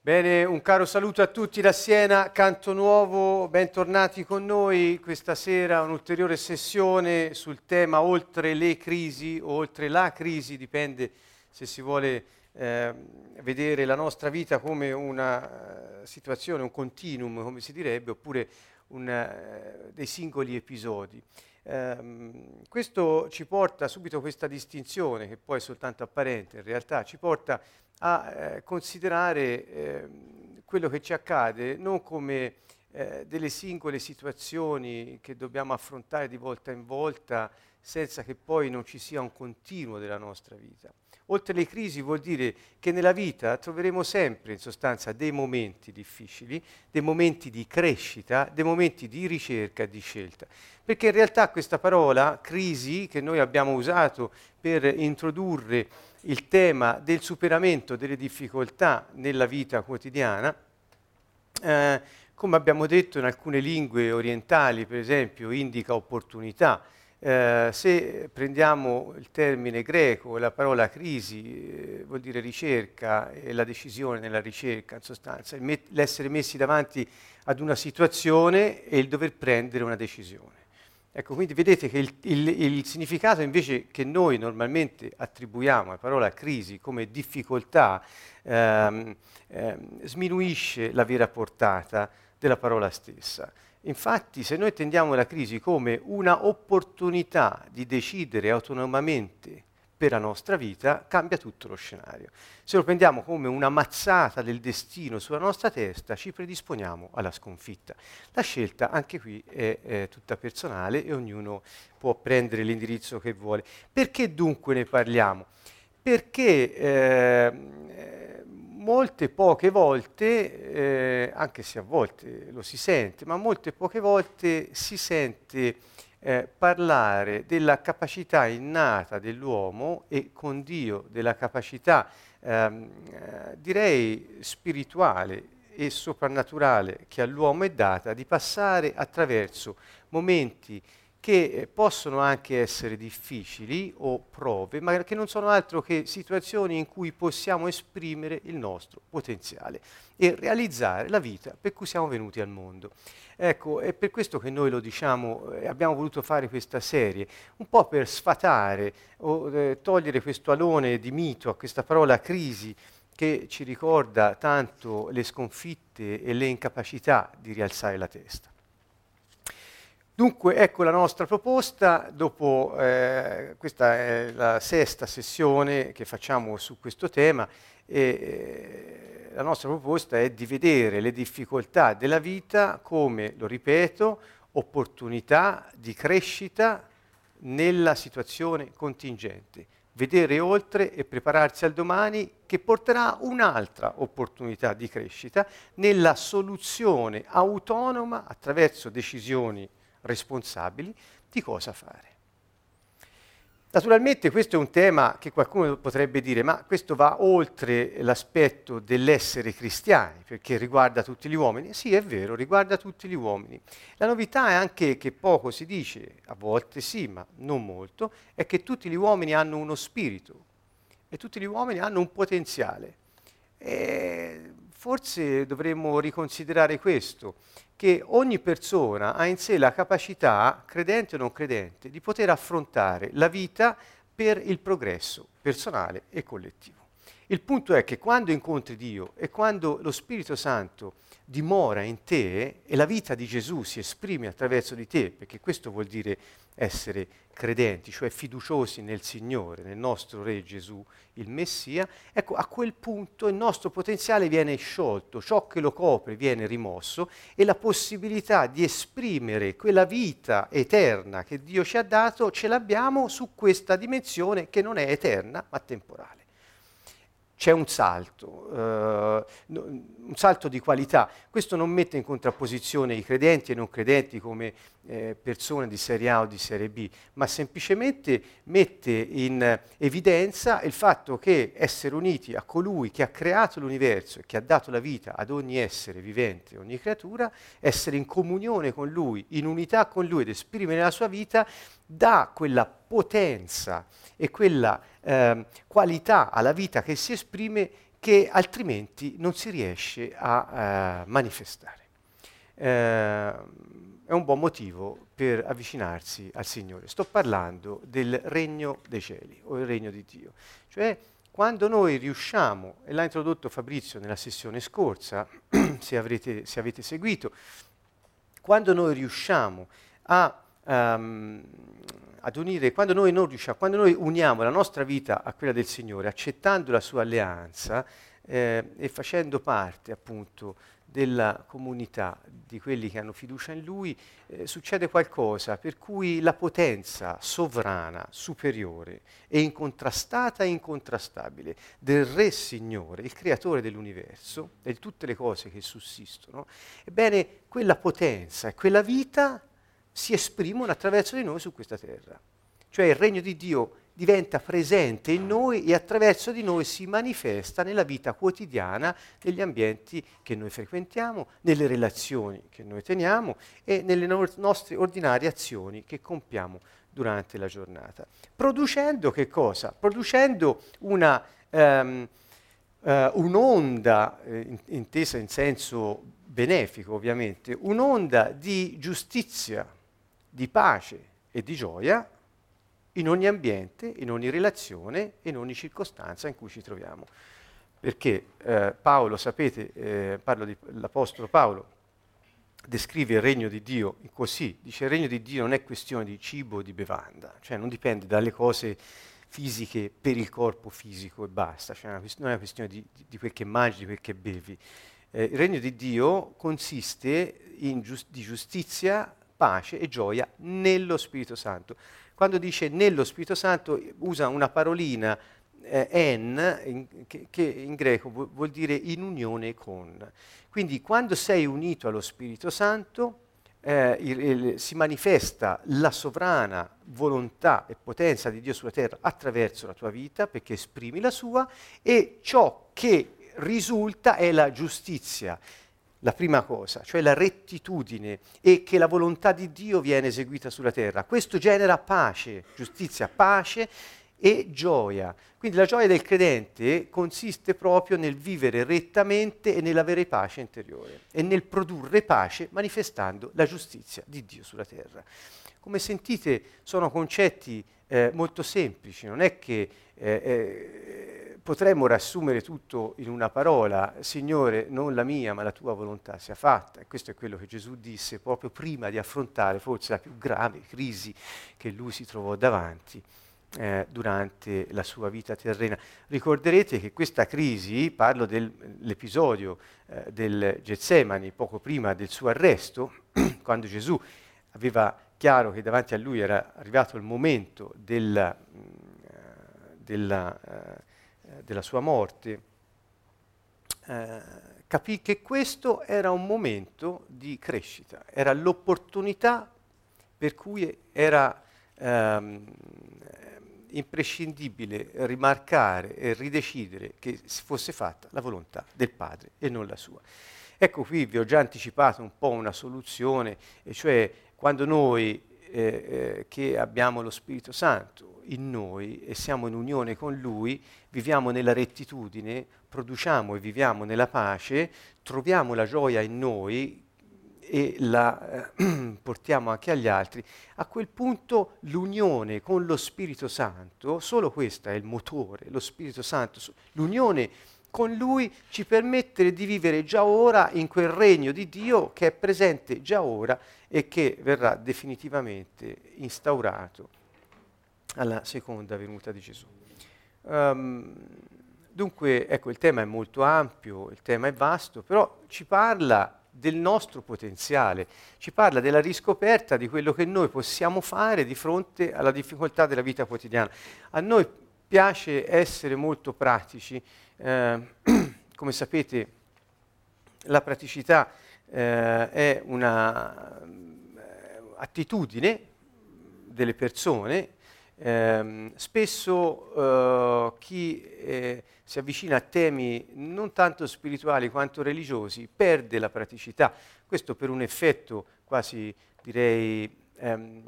Bene, un caro saluto a tutti da Siena, Canto Nuovo, bentornati con noi questa sera, un'ulteriore sessione sul tema oltre le crisi o oltre la crisi, dipende se si vuole eh, vedere la nostra vita come una uh, situazione, un continuum, come si direbbe, oppure una, uh, dei singoli episodi. Um, questo ci porta subito a questa distinzione, che poi è soltanto apparente, in realtà ci porta a eh, considerare eh, quello che ci accade non come eh, delle singole situazioni che dobbiamo affrontare di volta in volta senza che poi non ci sia un continuo della nostra vita. Oltre le crisi vuol dire che nella vita troveremo sempre in sostanza dei momenti difficili, dei momenti di crescita, dei momenti di ricerca di scelta. Perché in realtà questa parola crisi che noi abbiamo usato per introdurre il tema del superamento delle difficoltà nella vita quotidiana, eh, come abbiamo detto in alcune lingue orientali, per esempio, indica opportunità. Eh, se prendiamo il termine greco, la parola crisi eh, vuol dire ricerca e la decisione nella ricerca, in sostanza, met- l'essere messi davanti ad una situazione e il dover prendere una decisione. Ecco, quindi vedete che il, il, il, significato invece che noi normalmente attribuiamo alla parola crisi come difficoltà ehm, ehm, sminuisce la vera portata della parola stessa. Infatti, se noi tendiamo la crisi come una opportunità di decidere autonomamente per la nostra vita, cambia tutto lo scenario. Se lo prendiamo come una mazzata del destino sulla nostra testa, ci predisponiamo alla sconfitta. La scelta anche qui è, è tutta personale e ognuno può prendere l'indirizzo che vuole. Perché dunque ne parliamo? Perché eh, molte poche volte, eh, anche se a volte lo si sente, ma molte poche volte si sente eh, parlare della capacità innata dell'uomo e con Dio della capacità, ehm, eh, direi, spirituale e soprannaturale che all'uomo è data di passare attraverso momenti che eh, possono anche essere difficili o prove, ma che non sono altro che situazioni in cui possiamo esprimere il nostro potenziale e realizzare la vita per cui siamo venuti al mondo. Ecco, è per questo che noi lo diciamo, eh, abbiamo voluto fare questa serie, un po' per sfatare o eh, togliere questo alone di mito a questa parola crisi che ci ricorda tanto le sconfitte e le incapacità di rialzare la testa. Dunque, ecco la nostra proposta, dopo eh, questa è la sesta sessione che facciamo su questo tema e eh, la nostra proposta è di vedere le difficoltà della vita come, lo ripeto, opportunità di crescita nella situazione contingente. Vedere oltre e prepararsi al domani che porterà un'altra opportunità di crescita nella soluzione autonoma attraverso decisioni responsabili di cosa fare. Naturalmente questo è un tema che qualcuno potrebbe dire, ma questo va oltre l'aspetto dell'essere cristiani, perché riguarda tutti gli uomini. Sì, è vero, riguarda tutti gli uomini. La novità è anche che poco si dice, a volte sì, ma non molto, è che tutti gli uomini hanno uno spirito e tutti gli uomini hanno un potenziale. E forse dovremmo riconsiderare questo che ogni persona ha in sé la capacità, credente o non credente, di poter affrontare la vita per il progresso personale e collettivo. Il punto è che quando incontri Dio e quando lo Spirito Santo dimora in te e la vita di Gesù si esprime attraverso di te, perché questo vuol dire essere credenti, cioè fiduciosi nel Signore, nel nostro Re Gesù, il Messia, ecco, a quel punto il nostro potenziale viene sciolto, ciò che lo copre viene rimosso e la possibilità di esprimere quella vita eterna che Dio ci ha dato ce l'abbiamo su questa dimensione che non è eterna ma temporale c'è un salto, eh, un salto di qualità. Questo non mette in contrapposizione i credenti e non credenti come eh, persone di serie A o di serie B, ma semplicemente mette in evidenza il fatto che essere uniti a colui che ha creato l'universo e che ha dato la vita ad ogni essere vivente, ogni creatura, essere in comunione con lui, in unità con lui ed esprimere la sua vita, dà quella potenza e quella eh, qualità alla vita che si esprime che altrimenti non si riesce a uh, manifestare. Uh, è un buon motivo per avvicinarsi al Signore. Sto parlando del regno dei cieli o il regno di Dio. Cioè, quando noi riusciamo, e l'ha introdotto Fabrizio nella sessione scorsa, se, avrete, se avete seguito, quando noi riusciamo a, um, ad unire, quando noi non riusciamo, quando noi uniamo la nostra vita a quella del Signore, accettando la sua alleanza eh, e facendo parte appunto della comunità, di quelli che hanno fiducia in Lui, eh, succede qualcosa per cui la potenza sovrana, superiore e incontrastata e incontrastabile del Re Signore, il creatore dell'universo e di tutte le cose che sussistono, ebbene quella potenza e quella vita si esprimono attraverso di noi su questa terra. Cioè il regno di Dio diventa presente in noi e attraverso di noi si manifesta nella vita quotidiana, negli ambienti che noi frequentiamo, nelle relazioni che noi teniamo e nelle no- nostre ordinarie azioni che compiamo durante la giornata. Producendo che cosa? Producendo una, um, uh, un'onda, eh, intesa in senso benefico ovviamente, un'onda di giustizia, di pace e di gioia in ogni ambiente, in ogni relazione, in ogni circostanza in cui ci troviamo. Perché eh, Paolo, sapete, eh, parlo dell'Apostolo Paolo, descrive il regno di Dio così, dice il regno di Dio non è questione di cibo o di bevanda, cioè non dipende dalle cose fisiche per il corpo fisico e basta, cioè non è una questione di, di, quel che mangi, di quel che bevi. Eh, il regno di Dio consiste giust- di giustizia, pace e gioia nello Spirito Santo. Quando dice nello Spirito Santo usa una parolina eh, en, in, che, che, in greco vuol, vuol dire in unione con. Quindi quando sei unito allo Spirito Santo eh, il, il, si manifesta la sovrana volontà e potenza di Dio sulla terra attraverso la tua vita perché esprimi la sua e ciò che risulta è la giustizia la prima cosa, cioè la rettitudine e che la volontà di Dio viene eseguita sulla terra. Questo genera pace, giustizia, pace e gioia. Quindi la gioia del credente consiste proprio nel vivere rettamente e nell'avere pace interiore e nel produrre pace manifestando la giustizia di Dio sulla terra. Come sentite sono concetti eh, molto semplici, non è che eh, eh, potremmo riassumere tutto in una parola, Signore, non la mia ma la tua volontà sia fatta. E questo è quello che Gesù disse proprio prima di affrontare forse la più grave crisi che lui si trovò davanti. Eh, durante la sua vita terrena. Ricorderete che questa crisi, parlo dell'episodio eh, del Getsemani, poco prima del suo arresto, quando Gesù aveva chiaro che davanti a lui era arrivato il momento del, mm, eh, della, eh, della sua morte, eh, capì che questo era un momento di crescita, era l'opportunità per cui era ehm, imprescindibile rimarcare e ridecidere che fosse fatta la volontà del Padre e non la sua. Ecco qui vi ho già anticipato un po' una soluzione, e cioè quando noi eh, eh, che abbiamo lo Spirito Santo in noi e siamo in unione con Lui, viviamo nella rettitudine, produciamo e viviamo nella pace, troviamo la gioia in noi e la eh, portiamo anche agli altri, a quel punto l'unione con lo Spirito Santo, solo questo è il motore, lo Spirito Santo, l'unione con Lui ci permette di vivere già ora in quel regno di Dio che è presente già ora e che verrà definitivamente instaurato alla seconda venuta di Gesù. Um, dunque, ecco, il tema è molto ampio, il tema è vasto, però ci parla del nostro potenziale, ci parla della riscoperta di quello che noi possiamo fare di fronte alla difficoltà della vita quotidiana. A noi piace essere molto pratici, eh, come sapete la praticità eh, è un'attitudine eh, delle persone eh, spesso eh, chi eh, si avvicina a temi non tanto spirituali quanto religiosi perde la praticità, questo per un effetto quasi direi ehm,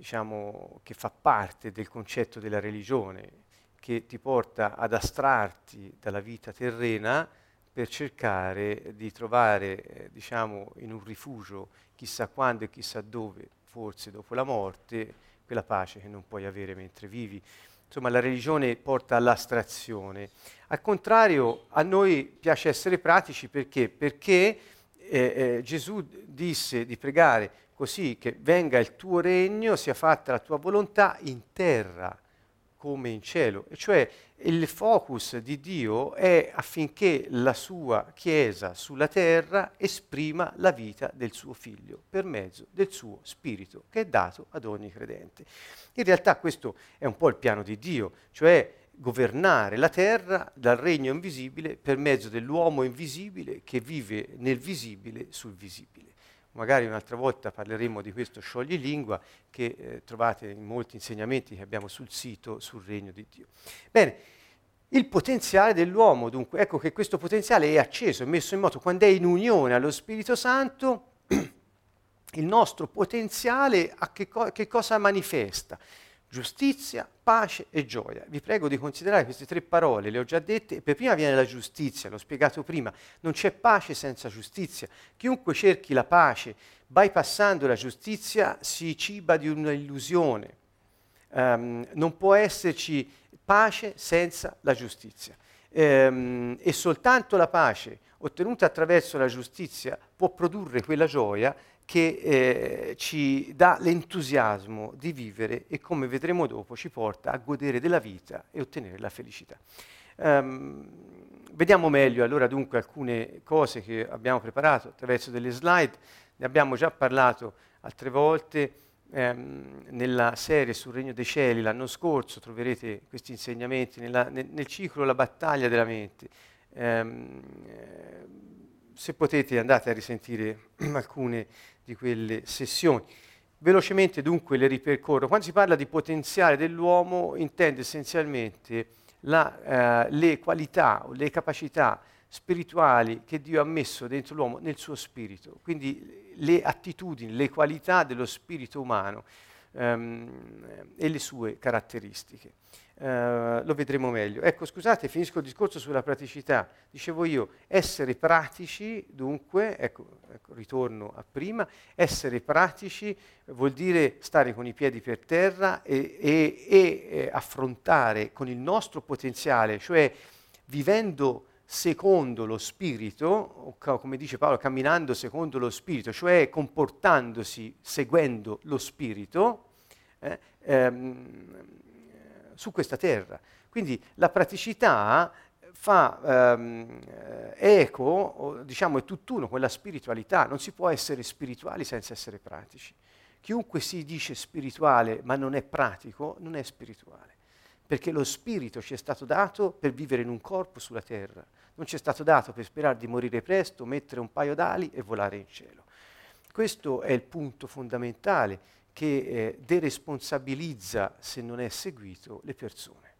diciamo, che fa parte del concetto della religione, che ti porta ad astrarti dalla vita terrena per cercare di trovare, eh, diciamo, in un rifugio, chissà quando e chissà dove, forse dopo la morte, quella pace che non puoi avere mentre vivi. Insomma, la religione porta all'astrazione. Al contrario, a noi piace essere pratici perché? Perché eh, eh, Gesù disse di pregare così che venga il tuo regno, sia fatta la tua volontà in terra come in cielo, e cioè il focus di Dio è affinché la sua Chiesa sulla terra esprima la vita del suo figlio per mezzo del suo spirito che è dato ad ogni credente. In realtà questo è un po' il piano di Dio, cioè governare la terra dal regno invisibile per mezzo dell'uomo invisibile che vive nel visibile sul visibile. Magari un'altra volta parleremo di questo scioglilingua che eh, trovate in molti insegnamenti che abbiamo sul sito sul regno di Dio. Bene, il potenziale dell'uomo, dunque, ecco che questo potenziale è acceso, è messo in moto quando è in unione allo Spirito Santo. Il nostro potenziale a che, co- che cosa manifesta? Giustizia, pace e gioia. Vi prego di considerare queste tre parole, le ho già dette, per prima viene la giustizia, l'ho spiegato prima, non c'è pace senza giustizia. Chiunque cerchi la pace bypassando la giustizia si ciba di un'illusione. Um, non può esserci pace senza la giustizia. Um, e soltanto la pace ottenuta attraverso la giustizia può produrre quella gioia che eh, ci dà l'entusiasmo di vivere e come vedremo dopo ci porta a godere della vita e ottenere la felicità. Um, vediamo meglio allora dunque alcune cose che abbiamo preparato attraverso delle slide, ne abbiamo già parlato altre volte ehm, nella serie sul Regno dei Cieli l'anno scorso, troverete questi insegnamenti nella, nel, nel, ciclo La battaglia della mente. Um, se potete andate a risentire alcune di quelle sessioni. Velocemente dunque le ripercorro. Quando si parla di potenziale dell'uomo intende essenzialmente la, eh, le qualità o le capacità spirituali che Dio ha messo dentro l'uomo nel suo spirito, quindi le attitudini, le qualità dello spirito umano ehm, e le sue caratteristiche. Uh, lo vedremo meglio. Ecco, scusate, finisco il discorso sulla praticità. Dicevo io, essere pratici, dunque, ecco, ecco, ritorno a prima, essere pratici vuol dire stare con i piedi per terra e, e, e eh, affrontare con il nostro potenziale, cioè vivendo secondo lo spirito, come dice Paolo, camminando secondo lo spirito, cioè comportandosi seguendo lo spirito, eh, ehm, su questa terra. Quindi la praticità fa ehm, eco, diciamo è tutt'uno con la spiritualità, non si può essere spirituali senza essere pratici. Chiunque si dice spirituale ma non è pratico, non è spirituale, perché lo spirito ci è stato dato per vivere in un corpo sulla terra, non ci è stato dato per sperare di morire presto, mettere un paio d'ali e volare in cielo. Questo è il punto fondamentale che eh, deresponsabilizza, se non è seguito, le persone.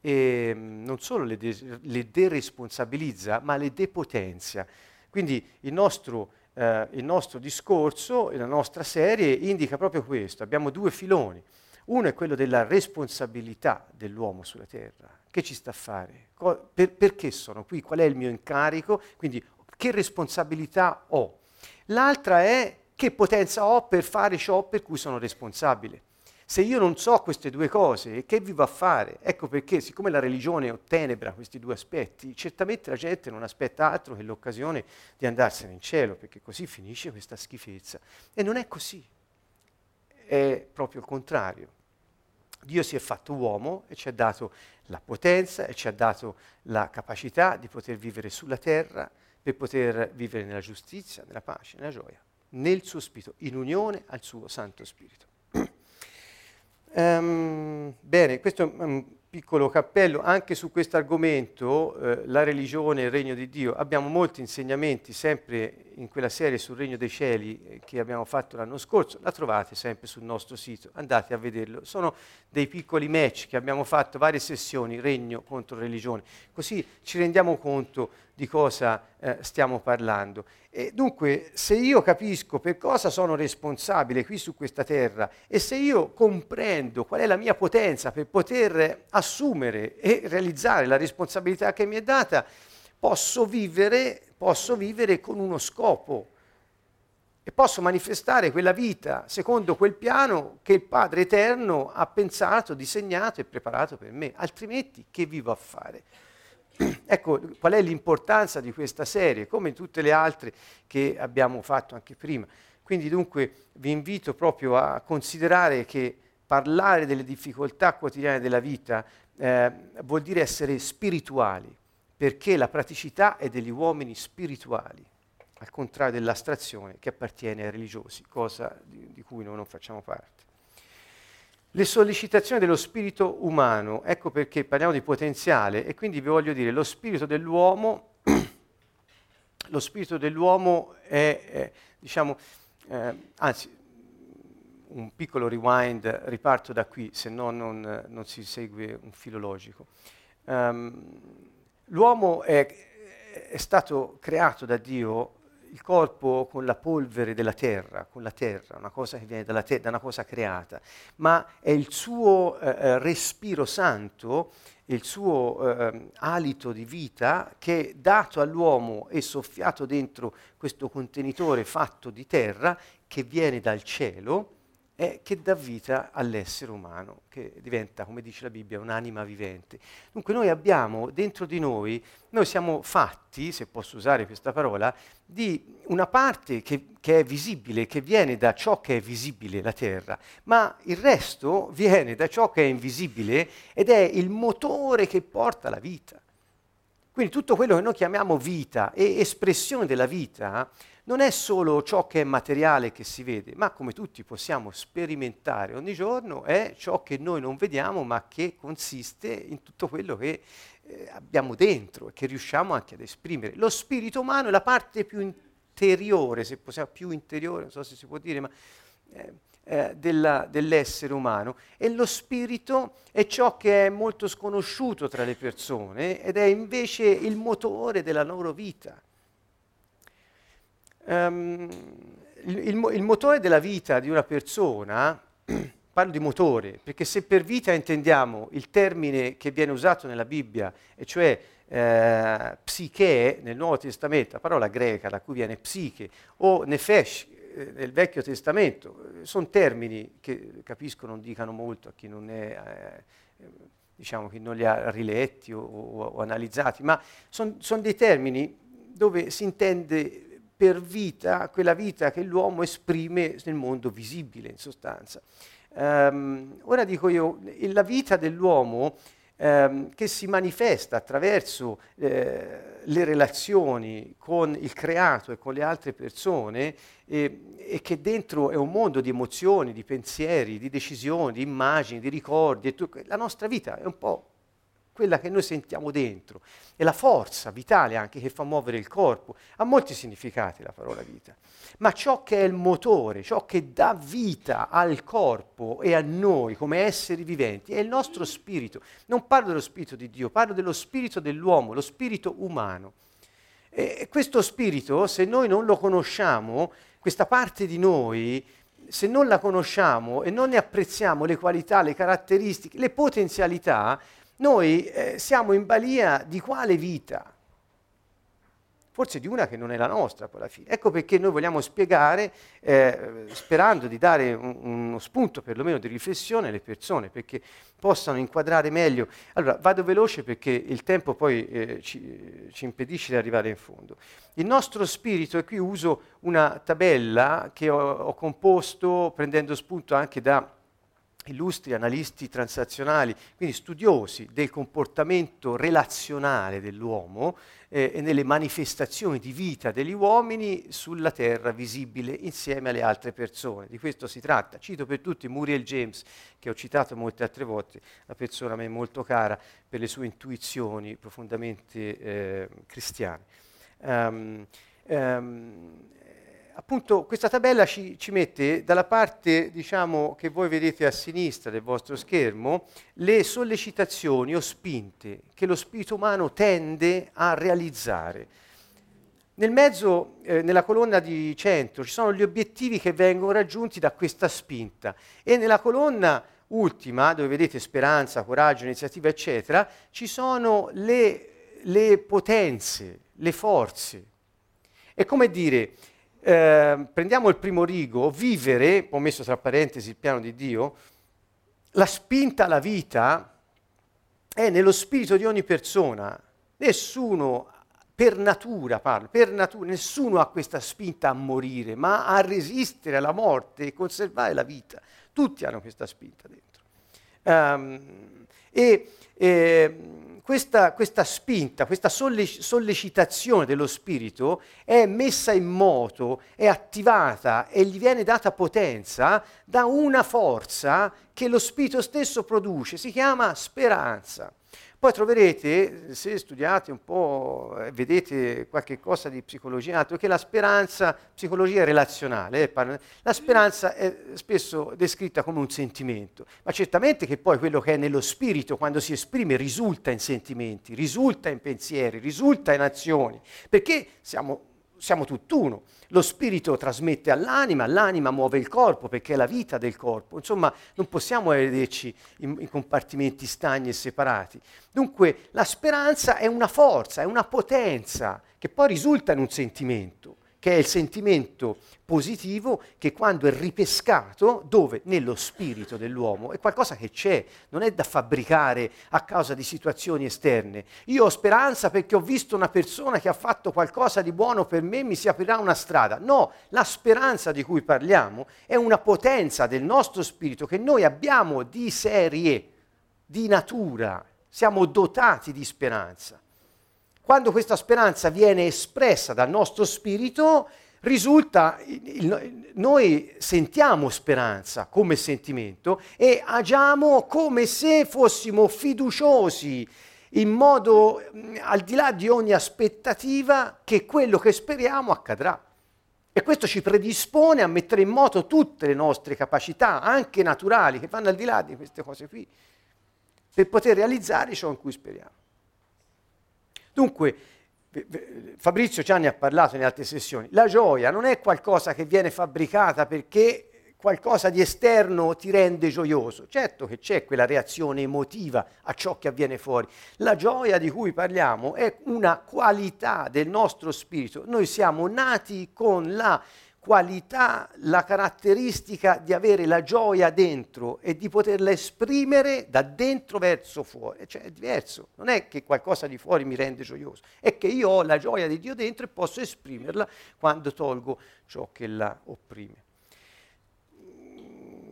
E mm, non solo le, de- le, deresponsabilizza, ma le depotenzia. Quindi il nostro, eh, il nostro discorso e la nostra serie indica proprio questo. Abbiamo due filoni. Uno è quello della responsabilità dell'uomo sulla terra. Che ci sta a fare? Co- per- perché sono qui? Qual è il mio incarico? Quindi che responsabilità ho? L'altra è che potenza ho per fare ciò per cui sono responsabile. Se io non so queste due cose, che vivo a fare? Ecco perché, siccome la religione ottenebra questi due aspetti, certamente la gente non aspetta altro che l'occasione di andarsene in cielo, perché così finisce questa schifezza. E non è così, è proprio il contrario. Dio si è fatto uomo e ci ha dato la potenza e ci ha dato la capacità di poter vivere sulla terra per poter vivere nella giustizia, nella pace, nella gioia nel suo spirito, in unione al suo Santo Spirito. um, bene, questo un piccolo cappello, anche su questo argomento, eh, la religione e il regno di Dio, abbiamo molti insegnamenti sempre in quella serie sul regno dei cieli eh, che abbiamo fatto l'anno scorso, la trovate sempre sul nostro sito, andate a vederlo. Sono dei piccoli match che abbiamo fatto, varie sessioni, regno contro religione, così ci rendiamo conto di cosa eh, stiamo parlando. E dunque, se io capisco per cosa sono responsabile qui su questa terra e se io comprendo qual è la mia potenza per poter assumere e realizzare la responsabilità che mi è data, posso vivere, posso vivere con uno scopo e posso manifestare quella vita secondo quel piano che il Padre Eterno ha pensato, disegnato e preparato per me, altrimenti che vivo a fare? Ecco qual è l'importanza di questa serie, come tutte le altre che abbiamo fatto anche prima. Quindi dunque vi invito proprio a considerare che parlare delle difficoltà quotidiane della vita eh, vuol dire essere spirituali, perché la praticità è degli uomini spirituali al contrario dell'astrazione che appartiene ai religiosi, cosa di, di cui noi non facciamo parte. Le sollecitazioni dello spirito umano, ecco perché parliamo di potenziale e quindi vi voglio dire, lo spirito dell'uomo, lo spirito dell'uomo è, è diciamo, eh, anzi, un piccolo rewind, riparto da qui, se no non, non si segue un filologico. Um, l'uomo è, è stato creato da Dio il corpo con la polvere della terra, con la terra, una cosa che viene te- da una cosa creata, ma è il suo eh, eh respiro santo, il suo eh, alito di vita che dato all'uomo e soffiato dentro questo contenitore fatto di terra che viene dal cielo è che dà vita all'essere umano, che diventa, come dice la Bibbia, un'anima vivente. Dunque noi abbiamo dentro di noi, noi siamo fatti, se posso usare questa parola, di una parte che, che è visibile, che viene da ciò che è visibile, la terra, ma il resto viene da ciò che è invisibile ed è il motore che porta la vita. Quindi tutto quello che noi chiamiamo vita e espressione della vita non è solo ciò che è materiale che si vede, ma come tutti possiamo sperimentare ogni giorno, è ciò che noi non vediamo, ma che consiste in tutto quello che eh, abbiamo dentro e che riusciamo anche ad esprimere. Lo spirito umano è la parte più interiore, se possiamo, più interiore, non so se si può dire, ma eh, eh, della, dell'essere umano. E lo spirito è ciò che è molto sconosciuto tra le persone ed è invece il motore della loro vita um, il, il, il motore della vita di una persona, parlo di motore, perché se per vita intendiamo il termine che viene usato nella Bibbia, e cioè eh, psiche nel Nuovo Testamento, la parola greca da cui viene psiche, o nefesh eh, nel Vecchio Testamento, sono termini che capisco non dicano molto a chi non, è, eh, diciamo, chi non li ha riletti o, o, o analizzati, ma sono son dei termini dove si intende per vita quella vita che l'uomo esprime nel mondo visibile, in sostanza. Um, ora dico io, la vita dell'uomo um, che si manifesta attraverso eh, le relazioni con il creato e con le altre persone eh, e che dentro è un mondo di emozioni, di pensieri, di decisioni, di immagini, di ricordi, la nostra vita è un po' quella che noi sentiamo dentro, è la forza vitale anche che fa muovere il corpo. Ha molti significati la parola vita, ma ciò che è il motore, ciò che dà vita al corpo e a noi come esseri viventi è il nostro spirito. Non parlo dello spirito di Dio, parlo dello spirito dell'uomo, lo spirito umano. E questo spirito, se noi non lo conosciamo, questa parte di noi, se non la conosciamo e non ne apprezziamo le qualità, le caratteristiche, le potenzialità, noi eh, siamo in balia di quale vita? Forse di una che non è la nostra poi alla fine. Ecco perché noi vogliamo spiegare, eh, sperando di dare un, uno spunto perlomeno di riflessione alle persone, perché possano inquadrare meglio. Allora, vado veloce perché il tempo poi eh, ci, ci, impedisce di arrivare in fondo. Il nostro spirito, e qui uso una tabella che ho, ho composto prendendo spunto anche da illustri analisti transazionali, quindi studiosi del comportamento relazionale dell'uomo eh, e nelle manifestazioni di vita degli uomini sulla terra visibile insieme alle altre persone. Di questo si tratta. Cito per tutti Muriel James, che ho citato molte altre volte, una persona a me molto cara per le sue intuizioni profondamente eh, cristiane. Um, um, appunto questa tabella ci, ci, mette dalla parte diciamo, che voi vedete a sinistra del vostro schermo le sollecitazioni o spinte che lo spirito umano tende a realizzare. Nel mezzo, eh, nella colonna di centro, ci sono gli obiettivi che vengono raggiunti da questa spinta e nella colonna ultima, dove vedete speranza, coraggio, iniziativa, eccetera, ci sono le, le potenze, le forze. È come dire, eh, prendiamo il primo rigo, vivere, ho messo tra parentesi il piano di Dio, la spinta alla vita è nello spirito di ogni persona. Nessuno, per natura parlo, per natura, nessuno ha questa spinta a morire, ma a resistere alla morte e conservare la vita. Tutti hanno questa spinta dentro. Um, e, e questa, questa, spinta, questa sollecitazione dello spirito è messa in moto, è attivata e gli viene data potenza da una forza che lo spirito stesso produce, si chiama speranza. Poi troverete, se studiate un po', eh, vedete qualche cosa di psicologia, altro che la speranza, psicologia relazionale, eh, la speranza è spesso descritta come un sentimento, ma certamente che poi quello che è nello spirito quando si esprime risulta in sentimenti, risulta in pensieri, risulta in azioni, perché siamo siamo tutt'uno. Lo spirito trasmette all'anima, l'anima muove il corpo perché è la vita del corpo. Insomma, non possiamo vederci in, in, compartimenti stagni e separati. Dunque, la speranza è una forza, è una potenza che poi risulta in un sentimento che è il sentimento positivo che quando è ripescato, dove nello spirito dell'uomo è qualcosa che c'è, non è da fabbricare a causa di situazioni esterne. Io ho speranza perché ho visto una persona che ha fatto qualcosa di buono per me, mi si aprirà una strada. No, la speranza di cui parliamo è una potenza del nostro spirito che noi abbiamo di serie, di natura, siamo dotati di speranza. Quando questa speranza viene espressa dal nostro spirito, risulta, noi sentiamo speranza come sentimento e agiamo come se fossimo fiduciosi in modo al di là di ogni aspettativa che quello che speriamo accadrà. E questo ci predispone a mettere in moto tutte le nostre capacità, anche naturali, che vanno al di là di queste cose qui, per poter realizzare ciò in cui speriamo. Dunque, Fabrizio Cianni ha parlato in altre sessioni, la gioia non è qualcosa che viene fabbricata perché qualcosa di esterno ti rende gioioso. Certo che c'è quella reazione emotiva a ciò che avviene fuori. La gioia di cui parliamo è una qualità del nostro spirito. Noi siamo nati con la qualità, la caratteristica di avere la gioia dentro e di poterla esprimere da dentro verso fuori. Cioè è diverso, non è che qualcosa di fuori mi rende gioioso, è che io ho la gioia di Dio dentro e posso esprimerla quando tolgo ciò che la opprime.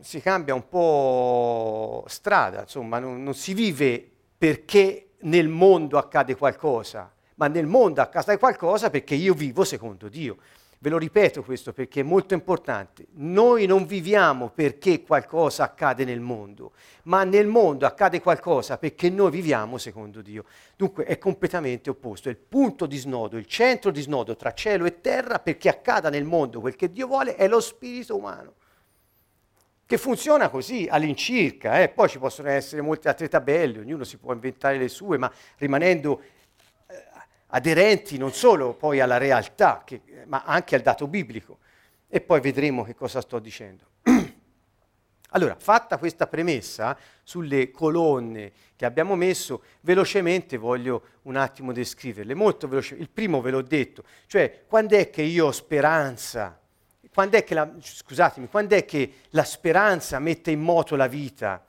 Si cambia un po' strada, insomma, non, non si vive perché nel mondo accade qualcosa, ma nel mondo accade qualcosa perché io vivo secondo Dio. Ve lo ripeto questo perché è molto importante. Noi non viviamo perché qualcosa accade nel mondo, ma nel mondo accade qualcosa perché noi viviamo secondo Dio. Dunque è completamente opposto. È il punto di snodo, il centro di snodo tra cielo e terra perché accada nel mondo quel che Dio vuole è lo spirito umano. Che funziona così all'incirca, eh? poi ci possono essere molte altre tabelle, ognuno si può inventare le sue, ma rimanendo aderenti non solo poi alla realtà, che, ma anche al dato biblico. E poi vedremo che cosa sto dicendo. allora, fatta questa premessa sulle colonne che abbiamo messo, velocemente voglio un attimo descriverle, molto velocemente. Il primo ve l'ho detto, cioè quando è che io ho speranza? Quando è che la, scusatemi, quando è che la speranza mette in moto la vita?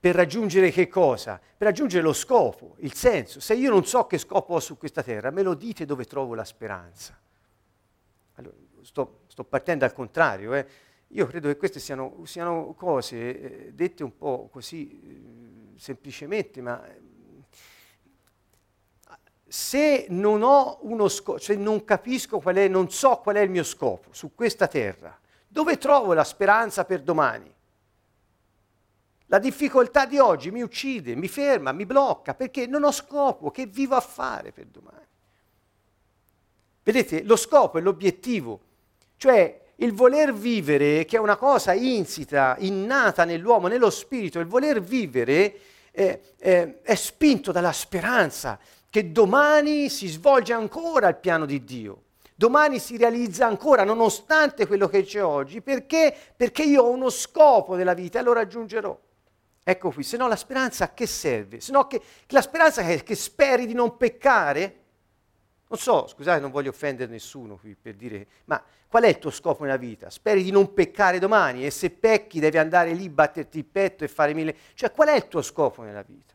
Per raggiungere che cosa? Per raggiungere lo scopo, il senso. Se io non so che scopo ho su questa terra, me lo dite dove trovo la speranza. Allora, sto, sto partendo al contrario. Eh. Io credo che queste siano, siano cose eh, dette un po' così eh, semplicemente, ma eh, se non ho uno scopo, cioè non capisco qual è, non so qual è il mio scopo su questa terra, dove trovo la speranza per domani? La difficoltà di oggi mi uccide, mi ferma, mi blocca, perché non ho scopo, che vivo a fare per domani. Vedete, lo scopo è l'obiettivo, cioè il voler vivere, che è una cosa insita, innata nell'uomo, nello spirito, il voler vivere eh, eh, è spinto dalla speranza che domani si svolge ancora il piano di Dio. Domani si realizza ancora nonostante quello che c'è oggi. Perché? Perché io ho uno scopo nella vita e lo raggiungerò. Ecco qui, se no la speranza a che serve? Se no che, la speranza è che speri di non peccare? Non so, scusate, non voglio offendere nessuno qui per dire, ma qual è il tuo scopo nella vita? Speri di non peccare domani e se pecchi devi andare lì, batterti il petto e fare mille... Cioè, qual è il tuo scopo nella vita?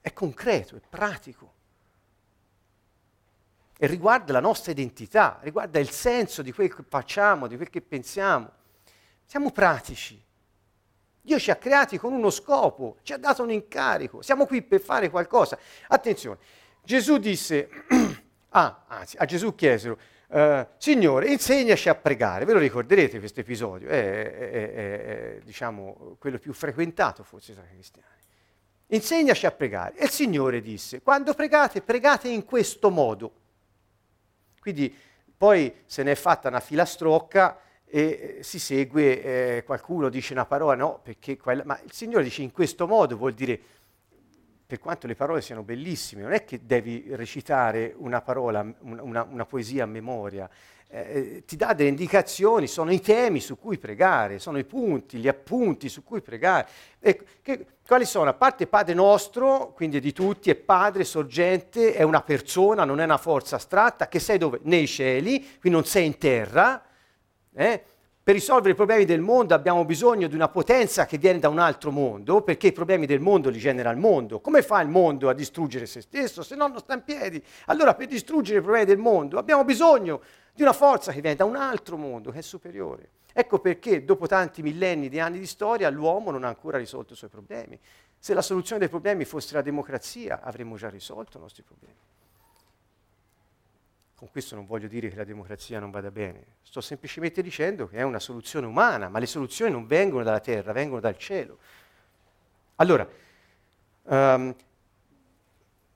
È concreto, è pratico. E riguarda la nostra identità, riguarda il senso di quel che facciamo, di quel che pensiamo. Siamo pratici. Dio ci ha creati con uno scopo, ci ha dato un incarico, siamo qui per fare qualcosa. Attenzione, Gesù disse, ah, anzi, a Gesù chiesero, uh, Signore, insegnaci a pregare. Ve lo ricorderete questo episodio? È, è, è, è, diciamo, quello più frequentato forse tra i cristiani. Insegnaci a pregare. E il Signore disse, quando pregate, pregate in questo modo. Quindi poi se ne è fatta una filastrocca e si segue, eh, qualcuno dice una parola, no, perché quella, ma il Signore dice in questo modo, vuol dire, per quanto le parole siano bellissime, non è che devi recitare una parola, una, una poesia a memoria, eh, ti dà delle indicazioni, sono i temi su cui pregare, sono i punti, gli appunti su cui pregare. E che, quali sono? A parte Padre nostro, quindi è di tutti, è Padre, sorgente, è una persona, non è una forza astratta, che sei dove? Nei cieli, quindi non sei in terra, eh? Per risolvere i problemi del mondo abbiamo bisogno di una potenza che viene da un altro mondo, perché i problemi del mondo li genera il mondo. Come fa il mondo a distruggere se stesso? Se no non sta in piedi. Allora per distruggere i problemi del mondo abbiamo bisogno di una forza che viene da un altro mondo, che è superiore. Ecco perché dopo tanti millenni di anni di storia l'uomo non ha ancora risolto i suoi problemi. Se la soluzione dei problemi fosse la democrazia avremmo già risolto i nostri problemi. Con questo non voglio dire che la democrazia non vada bene, sto semplicemente dicendo che è una soluzione umana, ma le soluzioni non vengono dalla terra, vengono dal cielo. Allora, um,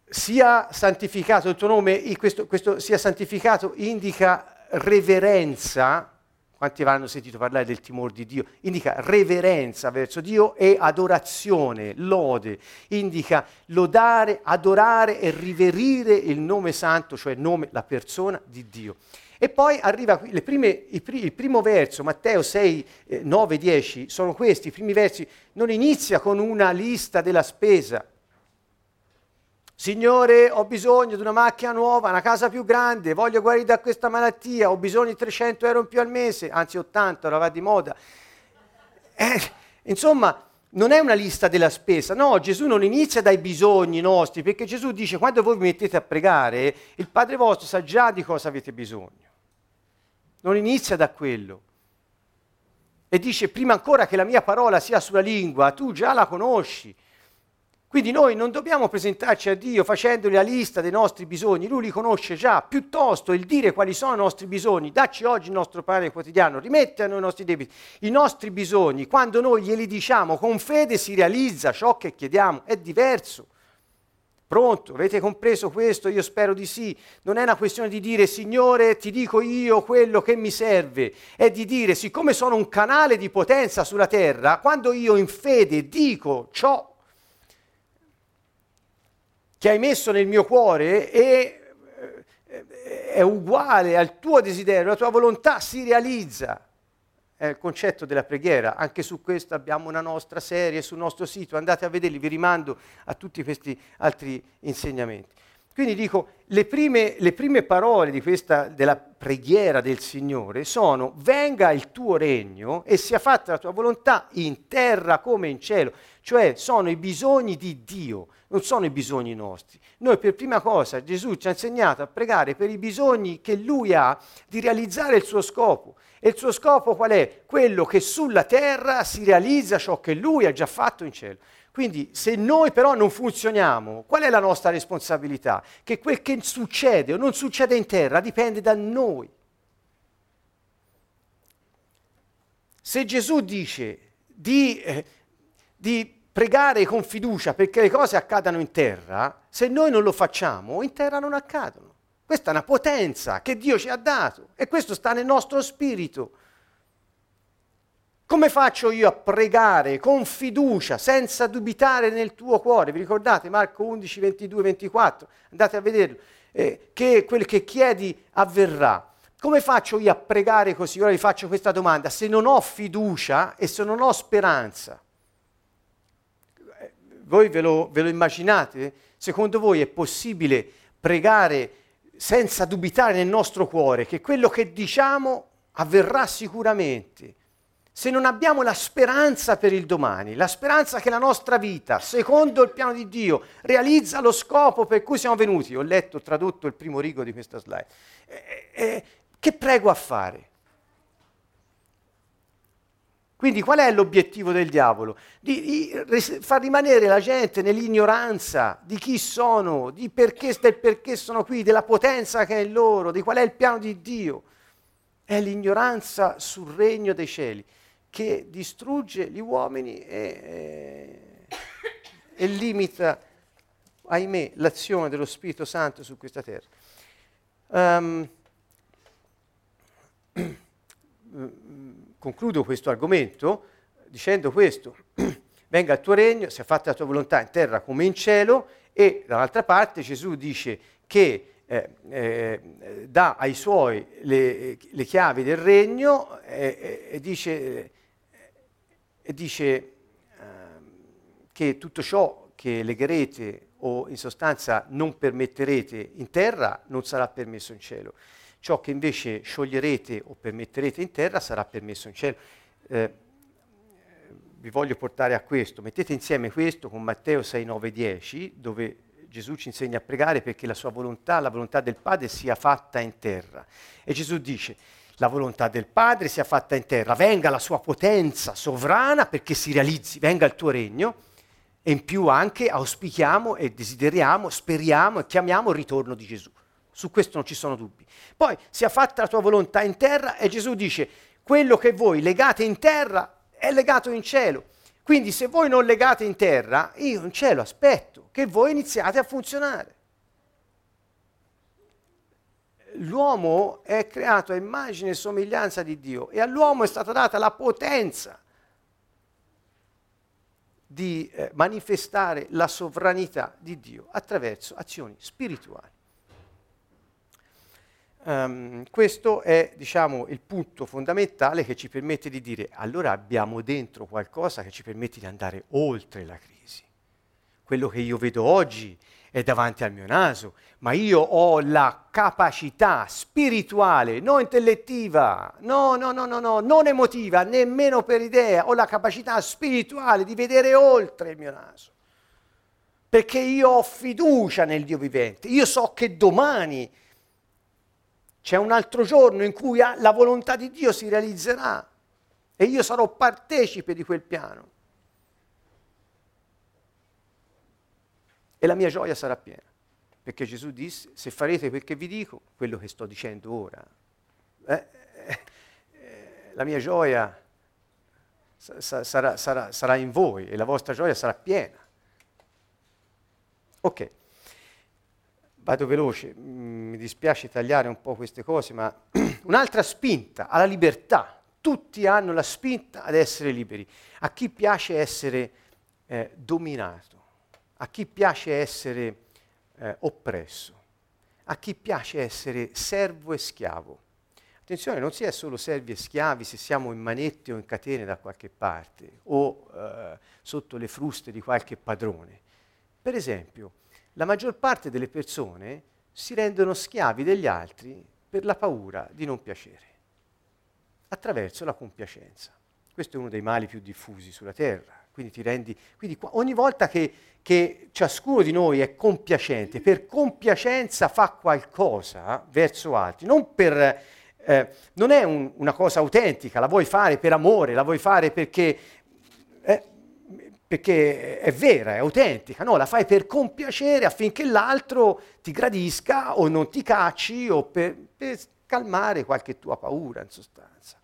sia santificato il tuo nome, questo, questo sia santificato indica reverenza quanti hanno sentito parlare del timore di Dio? Indica reverenza verso Dio e adorazione, lode. Indica lodare, adorare e riverire il nome santo, cioè il nome, la persona di Dio. E poi arriva qui, prime, il, il, primo verso, Matteo 6, eh, 9, 10, sono questi, i primi versi, non inizia con una lista della spesa, Signore, ho bisogno di una macchina nuova, una casa più grande, voglio guarire da questa malattia, ho bisogno di 300 euro in più al mese, anzi 80, ora va di moda. Eh, insomma, non è una lista della spesa, no, Gesù non inizia dai bisogni nostri, perché Gesù dice quando voi vi mettete a pregare, il Padre vostro sa già di cosa avete bisogno. Non inizia da quello. E dice prima ancora che la mia parola sia sulla lingua, tu già la conosci. Quindi noi non dobbiamo presentarci a Dio facendogli la lista dei nostri bisogni, lui li conosce già, piuttosto il dire quali sono i nostri bisogni, dacci oggi il nostro pane quotidiano, rimette a noi i nostri debiti, i nostri bisogni, quando noi glieli diciamo con fede si realizza ciò che chiediamo, è diverso. Pronto? Avete compreso questo? Io spero di sì. Non è una questione di dire Signore, ti dico io quello che mi serve, è di dire siccome sono un canale di potenza sulla terra, quando io in fede dico ciò che hai messo nel mio cuore e eh, è uguale al tuo desiderio, la tua volontà si realizza. È il concetto della preghiera, anche su questo abbiamo una nostra serie sul nostro sito, andate a vederli, vi rimando a tutti questi altri insegnamenti. Quindi dico, le prime, le prime parole questa, della preghiera del Signore sono venga il tuo regno e sia fatta la tua volontà in terra come in cielo, cioè sono i bisogni di Dio non sono i bisogni nostri. Noi per prima cosa Gesù ci ha insegnato a pregare per i bisogni che Lui ha di realizzare il suo scopo. E il suo scopo qual è? Quello che sulla terra si realizza ciò che Lui ha già fatto in cielo. Quindi se noi però non funzioniamo, qual è la nostra responsabilità? Che quel che succede o non succede in terra dipende da noi. Se Gesù dice di, eh, di pregare con fiducia perché le cose accadano in terra, se noi non lo facciamo, in terra non accadono. Questa è una potenza che Dio ci ha dato e questo sta nel nostro spirito. Come faccio io a pregare con fiducia, senza dubitare nel tuo cuore? Vi ricordate Marco 11, 22, 24? Andate a vederlo. Eh, che quel che chiedi avverrà. Come faccio io a pregare così? Ora vi faccio questa domanda. Se non ho fiducia e se non ho speranza, Voi ve lo, ve lo immaginate? Secondo voi è possibile pregare senza dubitare nel nostro cuore che quello che diciamo avverrà sicuramente? Se non abbiamo la speranza per il domani, la speranza che la nostra vita, secondo il piano di Dio, realizza lo scopo per cui siamo venuti, ho letto, tradotto il primo rigo di questa slide, eh, eh, che prego a fare? Quindi qual è l'obiettivo del diavolo? Di, di, far rimanere la gente nell'ignoranza di chi sono, di perché, del perché sono qui, della potenza che è in loro, di qual è il piano di Dio. È l'ignoranza sul regno dei cieli che distrugge gli uomini e, e, e limita, ahimè, l'azione dello Spirito Santo su questa terra. Um, concludo questo argomento dicendo questo, venga il tuo regno, sia fatta la tua volontà in terra come in cielo e dall'altra parte Gesù dice che eh, eh, dà ai suoi le, le, chiavi del regno eh, e dice, dice ehm, che tutto ciò che legherete o in sostanza non permetterete in terra non sarà permesso in cielo. Ciò che invece scioglierete o permetterete in terra sarà permesso in cielo. Eh, vi voglio portare a questo. Mettete insieme questo con Matteo 6, 9, 10, dove Gesù ci insegna a pregare perché la sua volontà, la volontà del Padre sia fatta in terra. E Gesù dice, la volontà del Padre sia fatta in terra, venga la sua potenza sovrana perché si realizzi, venga il tuo regno e in più anche auspichiamo e desideriamo, speriamo e chiamiamo il ritorno di Gesù. Su questo non ci sono dubbi. Poi sia fatta la tua volontà in terra e Gesù dice quello che voi legate in terra è legato in cielo. Quindi se voi non legate in terra, io in cielo aspetto che voi iniziate a funzionare. L'uomo è creato a immagine e somiglianza di Dio e all'uomo è stata data la potenza di eh, manifestare la sovranità di Dio attraverso azioni spirituali. Um, questo è diciamo, il punto fondamentale che ci permette di dire allora abbiamo dentro qualcosa che ci permette di andare oltre la crisi. Quello che io vedo oggi è davanti al mio naso, ma io ho la capacità spirituale, non intellettiva, no, no, no, no, no, non emotiva, nemmeno per idea, ho la capacità spirituale di vedere oltre il mio naso. Perché io ho fiducia nel Dio vivente, io so che domani c'è un altro giorno in cui la volontà di Dio si realizzerà e io sarò partecipe di quel piano. E la mia gioia sarà piena, perché Gesù disse, se farete quel che vi dico, quello che sto dicendo ora, eh, eh, la mia gioia sa- sarà, sarà, sarà in voi e la vostra gioia sarà piena. Ok vado veloce, mm, mi dispiace tagliare un po' queste cose, ma un'altra spinta alla libertà. Tutti hanno la spinta ad essere liberi. A chi piace essere eh, dominato, a chi piace essere eh, oppresso, a chi piace essere servo e schiavo. Attenzione, non si è solo servi e schiavi se siamo in manette o in catene da qualche parte o eh, sotto le fruste di qualche padrone. Per esempio, la maggior parte delle persone si rendono schiavi degli altri per la paura di non piacere, attraverso la compiacenza. Questo è uno dei mali più diffusi sulla terra. Quindi, rendi, quindi ogni volta che, che, ciascuno di noi è compiacente, per compiacenza fa qualcosa verso altri, non, per, eh, non è un, una cosa autentica, la vuoi fare per amore, la vuoi fare perché eh, perché è vera, è autentica, no, la fai per compiacere affinché l'altro ti gradisca o non ti cacci o per, per calmare qualche tua paura in sostanza.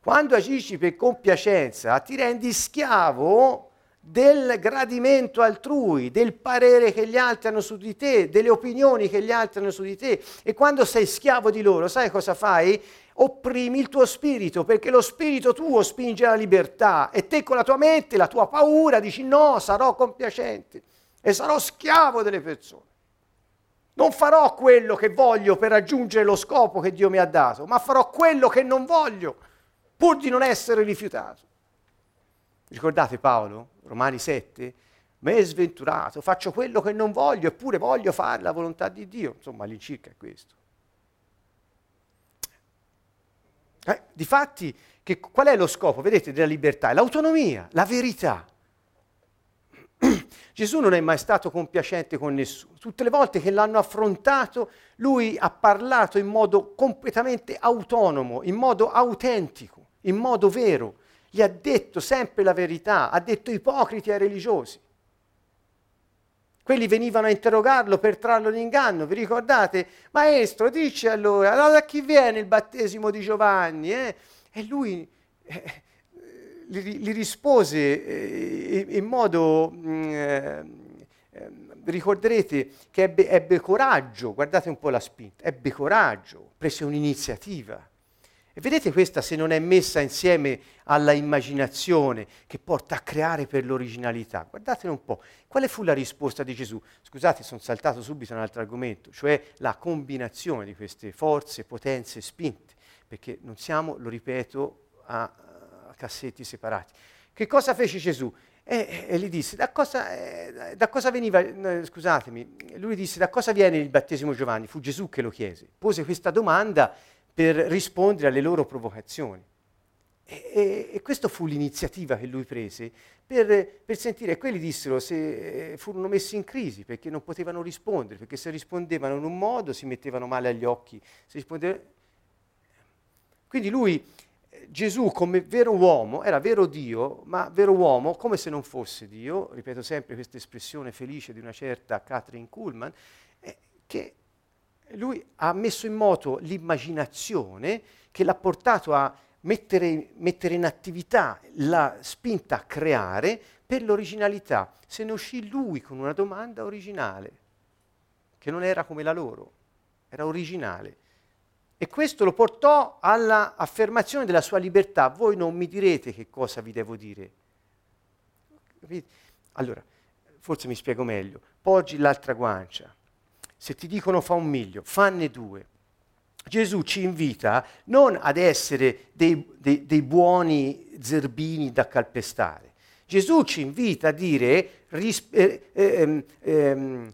Quando agisci per compiacenza ti rendi schiavo del gradimento altrui, del parere che gli altri hanno su di te, delle opinioni che gli altri hanno su di te. E quando sei schiavo di loro, sai cosa fai? Opprimi il tuo spirito, perché lo spirito tuo spinge alla libertà e te con la tua mente, la tua paura, dici no, sarò compiacente e sarò schiavo delle persone. Non farò quello che voglio per raggiungere lo scopo che Dio mi ha dato, ma farò quello che non voglio pur di non essere rifiutato. Ricordate Paolo, Romani 7? me sventurato, faccio quello che non voglio, eppure voglio fare la volontà di Dio. Insomma, all'incirca è questo. Eh, difatti, che, qual è lo scopo, vedete, della libertà? È l'autonomia, la verità. Gesù non è mai stato compiacente con nessuno. Tutte le volte che l'hanno affrontato, lui ha parlato in modo completamente autonomo, in modo autentico, in modo vero. Gli ha detto sempre la verità, ha detto ipocriti ai religiosi. Quelli venivano a interrogarlo per trarlo in inganno, vi ricordate? Maestro, dici allora, allora da chi viene il battesimo di Giovanni? Eh? E lui eh, gli, gli, rispose eh, in modo... Mm, eh, ricorderete che ebbe, ebbe coraggio, guardate un po' la spinta, ebbe coraggio, prese un'iniziativa. E vedete questa se non è messa insieme alla immaginazione che porta a creare per l'originalità. Guardate un po', quale fu la risposta di Gesù? Scusate, sono saltato subito un altro argomento, cioè la combinazione di queste forze, potenze, spinte, perché non siamo, lo ripeto, a, a cassetti separati. Che cosa fece Gesù? E, e gli disse, da cosa, eh, da cosa veniva, eh, scusatemi, lui disse, da cosa viene il battesimo Giovanni? Fu Gesù che lo chiese. Pose questa domanda per rispondere alle loro provocazioni. E, e, e questa fu l'iniziativa che lui prese per, per sentire, quelli dissero, se eh, furono messi in crisi perché non potevano rispondere, perché se rispondevano in un modo si mettevano male agli occhi. Quindi lui, Gesù come vero uomo, era vero Dio, ma vero uomo come se non fosse Dio, ripeto sempre questa espressione felice di una certa Catherine Kuhlman, eh, che lui ha messo in moto l'immaginazione che l'ha portato a mettere, mettere, in attività la spinta a creare per l'originalità. Se ne uscì lui con una domanda originale, che non era come la loro, era originale. E questo lo portò all'affermazione della sua libertà. Voi non mi direte che cosa vi devo dire. Allora, forse mi spiego meglio. Poggi l'altra guancia se ti dicono fa un miglio, fanne due. Gesù ci invita non ad essere dei, dei, dei buoni zerbini da calpestare. Gesù ci invita a dire ris- eh, eh, eh,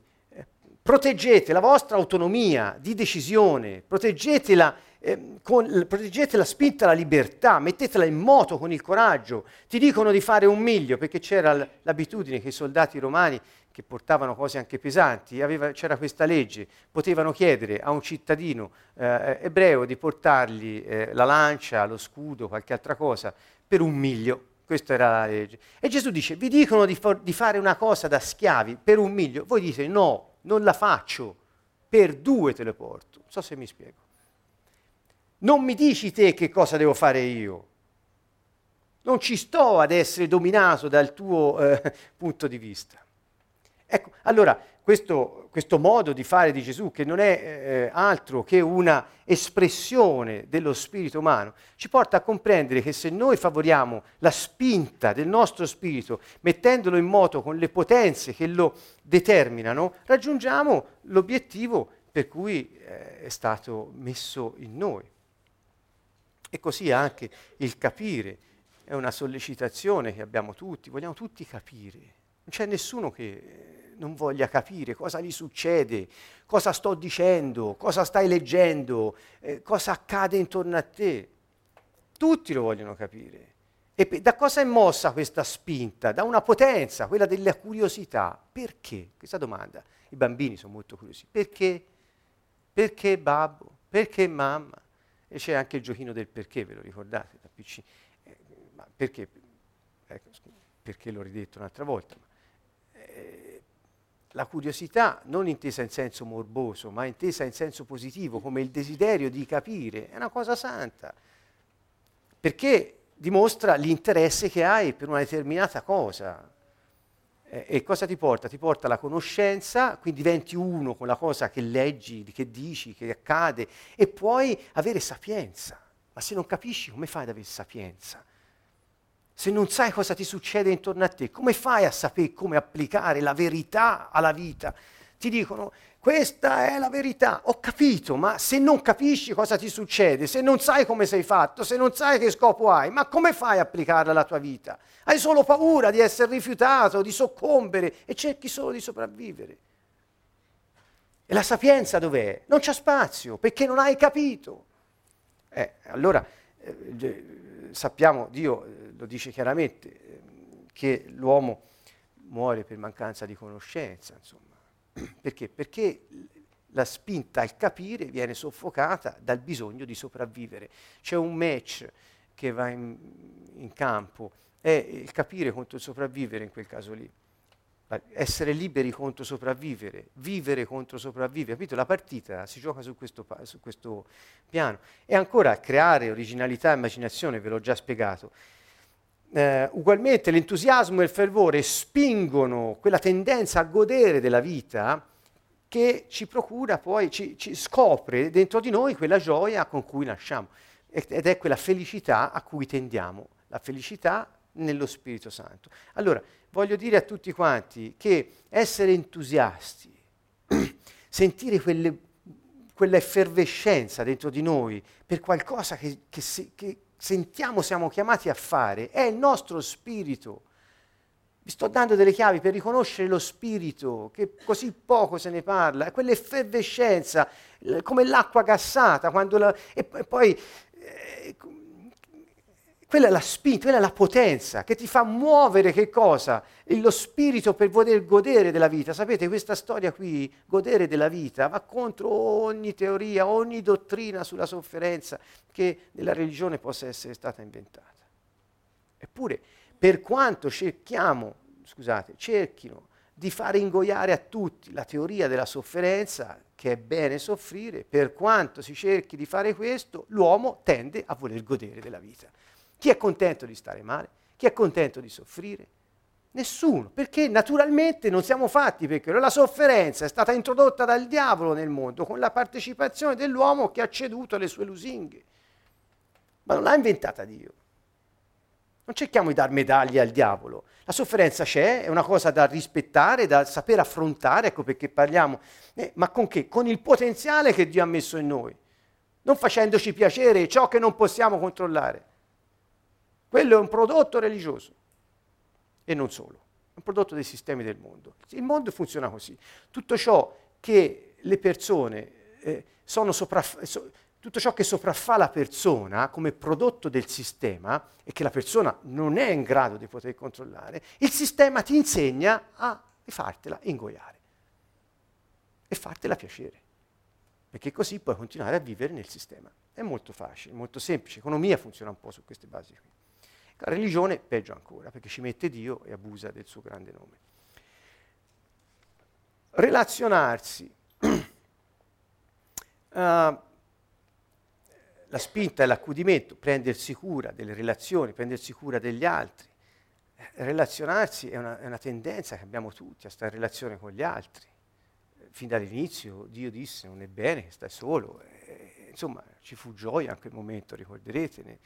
proteggete la vostra autonomia di decisione, proteggetela, ehm, con, proteggete la spinta alla libertà, mettetela in moto con il coraggio. Ti dicono di fare un miglio perché c'era l'abitudine che i soldati romani che portavano cose anche pesanti, aveva, c'era questa legge, potevano chiedere a un cittadino eh, ebreo di portargli eh, la lancia, lo scudo, qualche altra cosa, per un miglio. Questa era la legge. E Gesù dice, vi dicono di, for- di fare una cosa da schiavi per un miglio, voi dite no, non la faccio, per due te le porto. Non so se mi spiego. Non mi dici te che cosa devo fare io. Non ci sto ad essere dominato dal tuo eh, punto di vista. Ecco, allora questo, questo, modo di fare di Gesù, che non è eh, altro che una espressione dello spirito umano, ci porta a comprendere che se noi favoriamo la spinta del nostro spirito, mettendolo in moto con le potenze che lo determinano, raggiungiamo l'obiettivo per cui eh, è stato messo in noi. E così anche il capire è una sollecitazione che abbiamo tutti, vogliamo tutti capire. Non c'è nessuno che non voglia capire cosa gli succede, cosa sto dicendo, cosa stai leggendo, eh, cosa accade intorno a te. Tutti lo vogliono capire. E da cosa è mossa questa spinta? Da una potenza, quella della curiosità. Perché? Questa domanda. I bambini sono molto curiosi. Perché? Perché babbo? Perché mamma? E c'è anche il giochino del perché, ve lo ricordate da PC? Eh, perché? Ecco, perché l'ho ridetto un'altra volta. La curiosità non intesa in senso morboso, ma intesa in senso positivo, come il desiderio di capire, è una cosa santa, perché dimostra l'interesse che hai per una determinata cosa. E cosa ti porta? Ti porta alla conoscenza, quindi diventi uno con la cosa che leggi, che dici, che accade, e puoi avere sapienza. Ma se non capisci, come fai ad avere sapienza? Se non sai cosa ti succede intorno a te, come fai a sapere come applicare la verità alla vita? ti dicono questa è la verità, ho capito, ma se non capisci cosa ti succede, se non sai come sei fatto, se non sai che scopo hai, ma come fai a applicarla alla tua vita? Hai solo paura di essere rifiutato, di soccombere e cerchi solo di sopravvivere. E la sapienza dov'è? Non c'è spazio, perché non hai capito. Eh, allora, eh, sappiamo, Dio eh, lo dice chiaramente, eh, che l'uomo muore per mancanza di conoscenza, insomma. Perché? Perché la spinta al capire viene soffocata dal bisogno di sopravvivere. C'è un match che va in, in campo, è il capire contro il sopravvivere in quel caso lì. Essere liberi contro sopravvivere, vivere contro sopravvivere, capito? La partita si gioca su questo, su questo piano. E ancora creare originalità e immaginazione, ve l'ho già spiegato. Eh, ugualmente l'entusiasmo e il fervore spingono quella tendenza a godere della vita che ci procura poi, ci, ci scopre dentro di noi quella gioia con cui nasciamo ed è quella felicità a cui tendiamo, la felicità nello Spirito Santo. Allora, voglio dire a tutti quanti che essere entusiasti, sentire quelle, quella effervescenza dentro di noi per qualcosa che, che, che, sentiamo siamo chiamati a fare, è il nostro spirito. Vi sto dando delle chiavi per riconoscere lo spirito, che così poco se ne parla, quell'effervescenza, come l'acqua gassata, la, e, e, poi eh, quella è la spinta, quella è la potenza che ti fa muovere che cosa? Lo spirito per poter godere della vita. Sapete, questa storia qui, godere della vita, va contro ogni teoria, ogni dottrina sulla sofferenza che nella religione possa essere stata inventata. Eppure, per quanto cerchiamo, scusate, cerchino di fare ingoiare a tutti la teoria della sofferenza, che è bene soffrire, per quanto si cerchi di fare questo, l'uomo tende a voler godere della vita. Chi è contento di stare male? Chi è contento di soffrire? Nessuno, perché naturalmente non siamo fatti per quello. La sofferenza è stata introdotta dal diavolo nel mondo con la partecipazione dell'uomo che ha ceduto alle sue lusinghe. Ma non l'ha inventata Dio. Non cerchiamo di dar medaglie al diavolo. La sofferenza c'è, è una cosa da rispettare, da saper affrontare, ecco perché parliamo. Eh, ma con che? Con il potenziale che Dio ha messo in noi, non facendoci piacere ciò che non possiamo controllare. Quello è un prodotto religioso e non solo, è un prodotto dei sistemi del mondo. Il mondo funziona così. Tutto ciò che le persone eh, sono sopraff- so- tutto ciò che sopraffa la persona come prodotto del sistema e che la persona non è in grado di poter controllare, il sistema ti insegna a fartela ingoiare e fartela piacere, perché così puoi continuare a vivere nel sistema. È molto facile, molto semplice, l'economia funziona un po' su queste basi qui. La religione peggio ancora, perché ci mette Dio e abusa del suo grande nome. Relazionarsi. uh, la spinta e l'accudimento, prendersi cura delle relazioni, prendersi cura degli altri. Relazionarsi è una, è una tendenza che abbiamo tutti a stare in relazione con gli altri. Fin dall'inizio Dio disse non è bene che stai solo. Eh, insomma, ci fu gioia in quel momento, ricorderete.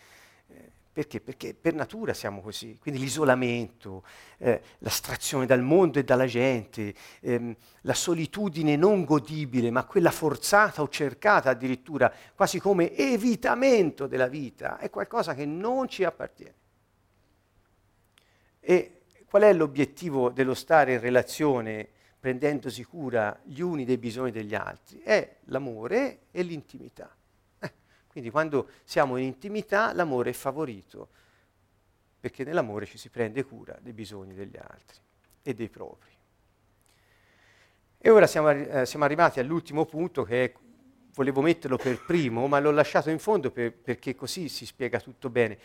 Eh, perché? Perché per natura siamo così, quindi l'isolamento, eh, l'astrazione dal mondo e dalla gente, ehm, la solitudine non godibile, ma quella forzata o cercata addirittura, quasi come evitamento della vita, è qualcosa che non ci appartiene. E qual è l'obiettivo dello stare in relazione prendendosi cura gli uni dei bisogni degli altri? È l'amore e l'intimità. Quindi quando siamo in intimità l'amore è favorito, perché nell'amore ci si prende cura dei bisogni degli altri e dei propri. E ora siamo, eh, siamo arrivati all'ultimo punto che è, volevo metterlo per primo, ma l'ho lasciato in fondo per, perché così si spiega tutto bene.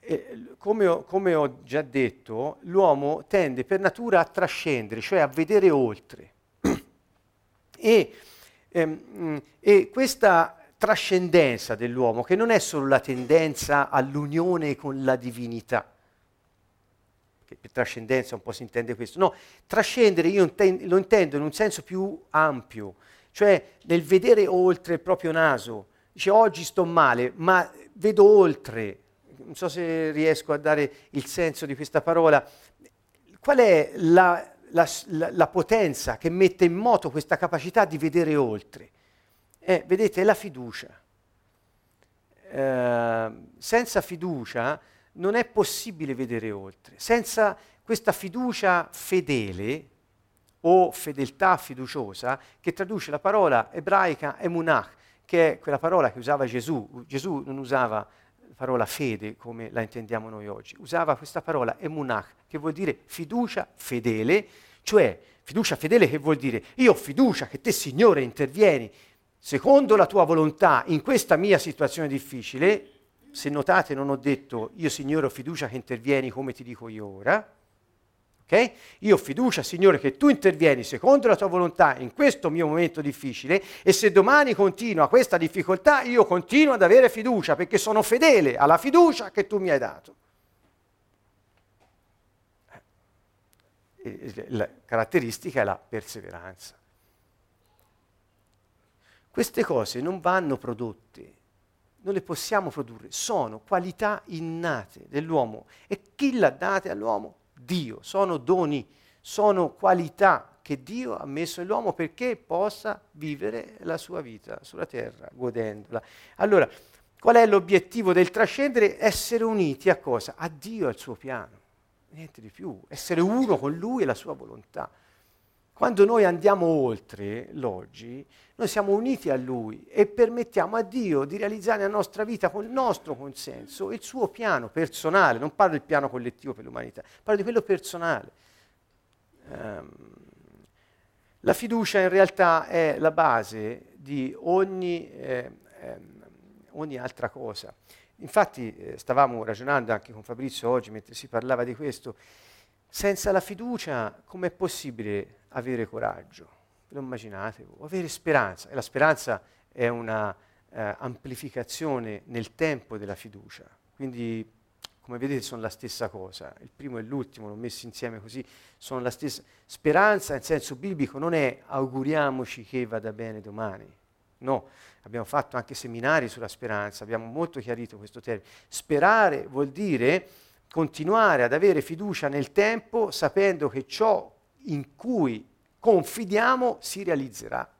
E, come, ho, come ho già detto, l'uomo tende per natura a trascendere, cioè a vedere oltre. E, ehm, e questa trascendenza dell'uomo, che non è solo la tendenza all'unione con la divinità, che per trascendenza un po' si intende questo, no, trascendere io lo intendo in un senso più ampio, cioè nel vedere oltre il proprio naso, dice oggi sto male, ma vedo oltre, non so se riesco a dare il senso di questa parola, qual è la, la, la, la, potenza che mette in moto questa capacità di vedere oltre. Eh, vedete, è la fiducia. Eh, senza fiducia non è possibile vedere oltre. Senza questa fiducia fedele o fedeltà fiduciosa, che traduce la parola ebraica emunach, che è quella parola che usava Gesù. Gesù non usava la parola fede come la intendiamo noi oggi, usava questa parola emunach, che vuol dire fiducia fedele, cioè fiducia fedele che vuol dire io ho fiducia che te Signore intervieni secondo la tua volontà in questa mia situazione difficile, se notate non ho detto io Signore ho fiducia che intervieni come ti dico io ora, ok? Io ho fiducia Signore che tu intervieni secondo la tua volontà in questo mio momento difficile e se domani continua questa difficoltà io continuo ad avere fiducia perché sono fedele alla fiducia che tu mi hai dato. Eh, la caratteristica è la perseveranza. Queste cose non vanno prodotte, non le possiamo produrre, sono qualità innate dell'uomo. E chi l'ha date all'uomo? Dio, sono doni, sono qualità che Dio ha messo nell'uomo perché possa vivere la sua vita sulla terra, godendola. Allora, qual è l'obiettivo del trascendere? Essere uniti a cosa? A Dio, al suo piano, niente di più, essere uno con Lui e la sua volontà. Quando noi andiamo oltre l'oggi, noi siamo uniti a Lui e permettiamo a Dio di realizzare nella nostra vita con il nostro consenso il suo piano personale. Non parlo del piano collettivo per l'umanità, parlo di quello personale. Um, la fiducia in realtà è la base di ogni, eh, eh, ogni altra cosa. Infatti eh, stavamo ragionando anche con Fabrizio oggi mentre si parlava di questo. Senza la fiducia com'è possibile avere coraggio? Ve lo immaginate? Avere speranza. E la speranza è una eh, amplificazione nel tempo della fiducia. Quindi, come vedete, sono la stessa cosa. Il primo e l'ultimo, l'ho messi insieme così, sono la stessa. Speranza, in senso biblico, non è auguriamoci che vada bene domani. No, abbiamo fatto anche seminari sulla speranza, abbiamo molto chiarito questo termine. Sperare vuol dire continuare ad avere fiducia nel tempo sapendo che ciò in cui confidiamo si realizzerà.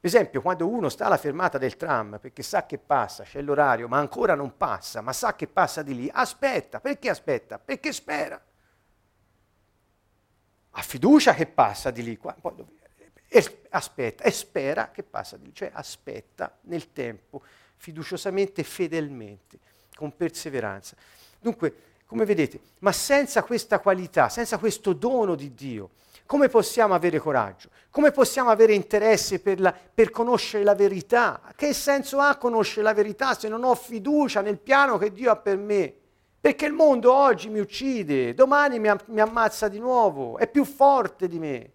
Per esempio, quando uno sta alla fermata del tram perché sa che passa, c'è l'orario, ma ancora non passa, ma sa che passa di lì, aspetta. Perché aspetta? Perché spera. Ha fiducia che passa di lì, e aspetta e spera che passa di lì, cioè aspetta nel tempo, fiduciosamente fedelmente, con perseveranza. Dunque, come vedete, ma senza questa qualità, senza questo dono di Dio, come possiamo avere coraggio? Come possiamo avere interesse per, la, per, conoscere la verità? Che senso ha conoscere la verità se non ho fiducia nel piano che Dio ha per me? Perché il mondo oggi mi uccide, domani mi, mi ammazza di nuovo, è più forte di me.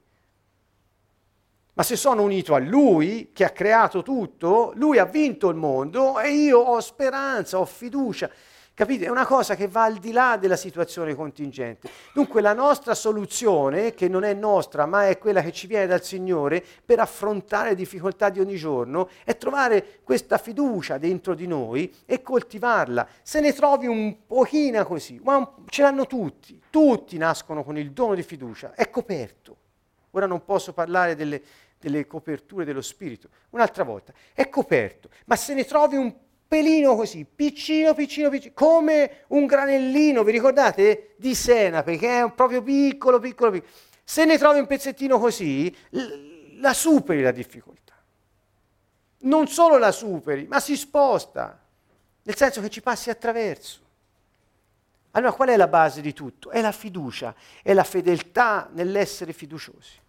Ma se sono unito a Lui, che ha creato tutto, Lui ha vinto il mondo e io ho speranza, ho fiducia. Capite? È una cosa che va al di là della situazione contingente. Dunque la nostra soluzione, che non è nostra, ma è quella che ci viene dal Signore per affrontare le difficoltà di ogni giorno, è trovare questa fiducia dentro di noi e coltivarla. Se ne trovi un pochino così, ma ce l'hanno tutti, tutti nascono con il dono di fiducia, è coperto. Ora non posso parlare delle, delle coperture dello spirito, un'altra volta, è coperto, ma se ne trovi un pelino così, piccino, piccino, piccino, come un granellino, vi ricordate? Di senape, che è proprio piccolo, piccolo, piccolo. Se ne trovi un pezzettino così, la superi la difficoltà. Non solo la superi, ma si sposta, nel senso che ci passi attraverso. Allora qual è la base di tutto? È la fiducia, è la fedeltà nell'essere fiduciosi.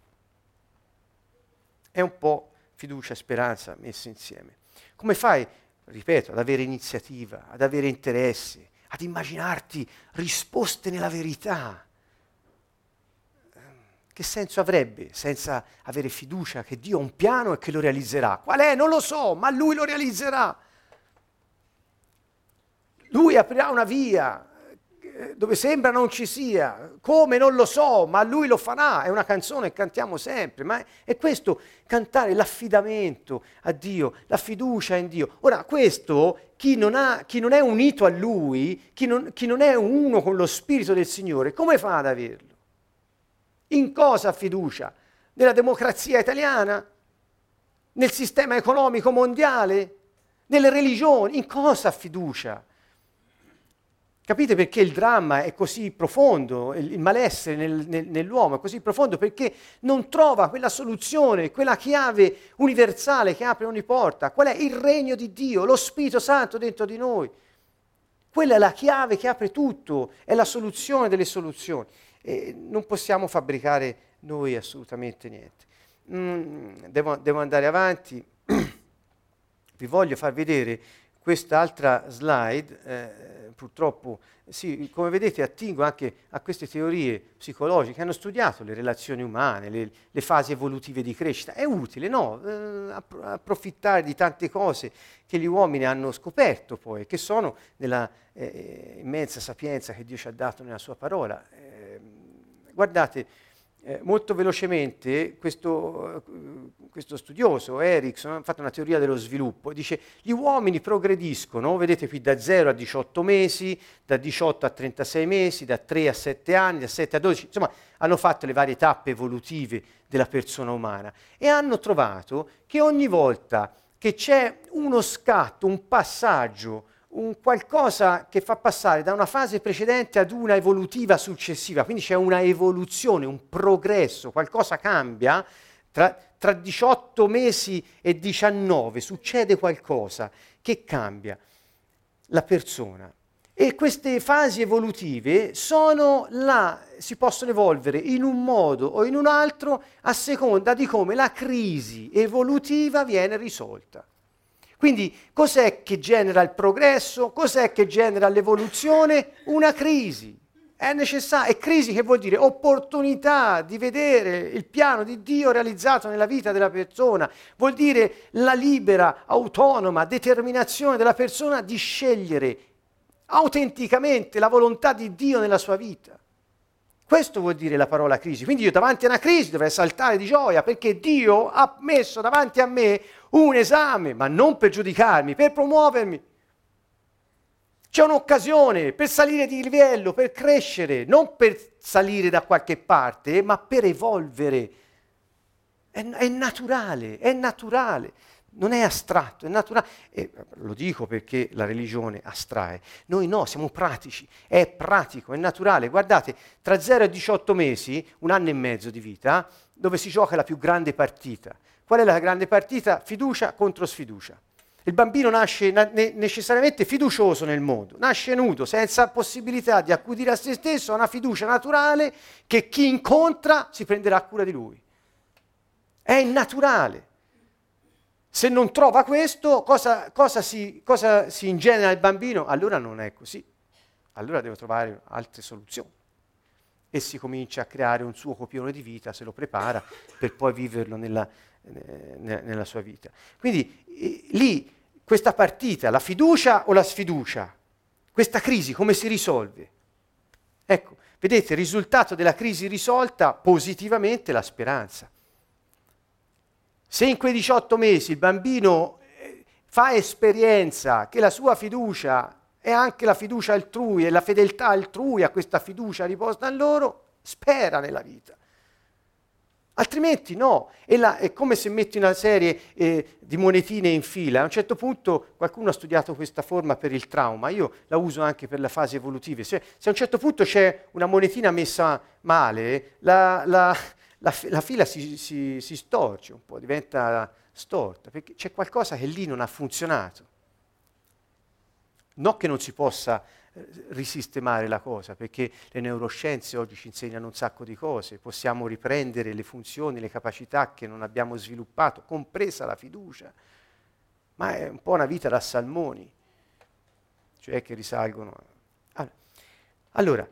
È un po' fiducia e speranza messe insieme. Come fai ripeto, ad avere iniziativa, ad avere interesse, ad immaginarti risposte nella verità. Che senso avrebbe senza avere fiducia che Dio ha un piano e che lo realizzerà? Qual è? Non lo so, ma Lui lo realizzerà. Lui aprirà una via, dove sembra non ci sia, come non lo so, ma lui lo farà, è una canzone che cantiamo sempre, ma è questo cantare l'affidamento a Dio, la fiducia in Dio. Ora questo, chi non, ha, chi non è unito a lui, chi non, chi non è uno con lo Spirito del Signore, come fa ad averlo? In cosa ha fiducia? Nella democrazia italiana? Nel sistema economico mondiale? Nelle religioni? In cosa ha fiducia? Capite perché il dramma è così profondo, il malessere nel, nel, nell'uomo è così profondo? Perché non trova quella soluzione, quella chiave universale che apre ogni porta. Qual è il regno di Dio, lo Spirito Santo dentro di noi? Quella è la chiave che apre tutto, è la soluzione delle soluzioni. E non possiamo fabbricare noi assolutamente niente. Mm, devo, devo andare avanti. Vi voglio far vedere quest'altra slide. Eh, purtroppo, sì, come vedete, attingo anche a queste teorie psicologiche che hanno studiato le relazioni umane, le, le fasi evolutive di crescita. È utile, no? Eh, approfittare di tante cose che gli uomini hanno scoperto poi, che sono nella eh, immensa sapienza che Dio ci ha dato nella sua parola. Eh, guardate, eh, molto velocemente questo, eh, questo, studioso, Erickson, ha fatto una teoria dello sviluppo, dice gli uomini progrediscono, vedete qui da 0 a 18 mesi, da 18 a 36 mesi, da 3 a 7 anni, da 7 a 12, insomma hanno fatto le varie tappe evolutive della persona umana. E hanno trovato che ogni volta che c'è uno scatto, un passaggio, un qualcosa che fa passare da una fase precedente ad una evolutiva successiva, quindi c'è una evoluzione, un progresso, qualcosa cambia, tra, tra 18 mesi e 19 succede qualcosa che cambia la persona. E queste fasi evolutive sono là, si possono evolvere in un modo o in un altro a seconda di come la crisi evolutiva viene risolta. Quindi cos'è che genera il progresso? Cos'è che genera l'evoluzione? Una crisi. È necessario, e crisi che vuol dire opportunità di vedere il piano di Dio realizzato nella vita della persona, vuol dire la libera, autonoma determinazione della persona di scegliere autenticamente la volontà di Dio nella sua vita. Questo vuol dire la parola crisi. Quindi io davanti a una crisi dovrei saltare di gioia perché Dio ha messo davanti a me un esame, ma non per giudicarmi, per promuovermi. C'è un'occasione per salire di livello, per crescere, non per salire da qualche parte, ma per evolvere. È, è naturale, è naturale non è astratto, è naturale. E lo dico perché la religione astrae. Noi no, siamo pratici, è pratico, è naturale. Guardate, tra 0 e 18 mesi, un anno e mezzo di vita, dove si gioca la più grande partita. Qual è la grande partita? Fiducia contro sfiducia. Il bambino nasce na- necessariamente fiducioso nel mondo, nasce nudo, senza possibilità di accudire a se stesso, ha una fiducia naturale che chi incontra si prenderà cura di lui. È naturale. Se non trova questo, cosa, cosa, si, cosa si ingenera il bambino? Allora non è così. Allora deve trovare altre soluzioni. E si comincia a creare un suo copione di vita, se lo prepara per poi viverlo nella, eh, nella sua vita. Quindi eh, lì questa partita, la fiducia o la sfiducia, questa crisi come si risolve? Ecco, vedete, il risultato della crisi risolta positivamente la speranza. Se in quei 18 mesi il bambino eh, fa esperienza che la sua fiducia è anche la fiducia altrui e la fedeltà altrui a questa fiducia riposta in loro, spera nella vita. Altrimenti no, la, è, come se metti una serie eh, di monetine in fila. A un certo punto qualcuno ha studiato questa forma per il trauma, io la uso anche per le fasi evolutive. Se, se a un certo punto c'è una monetina messa male, la, la, la, la fila si, si, si storce un po', diventa storta, perché c'è qualcosa che lì non ha funzionato. Non che non si possa eh, risistemare la cosa, perché le neuroscienze oggi ci insegnano un sacco di cose, possiamo riprendere le funzioni, le capacità che non abbiamo sviluppato, compresa la fiducia, ma è un po' una vita da salmoni, cioè che risalgono. Allora,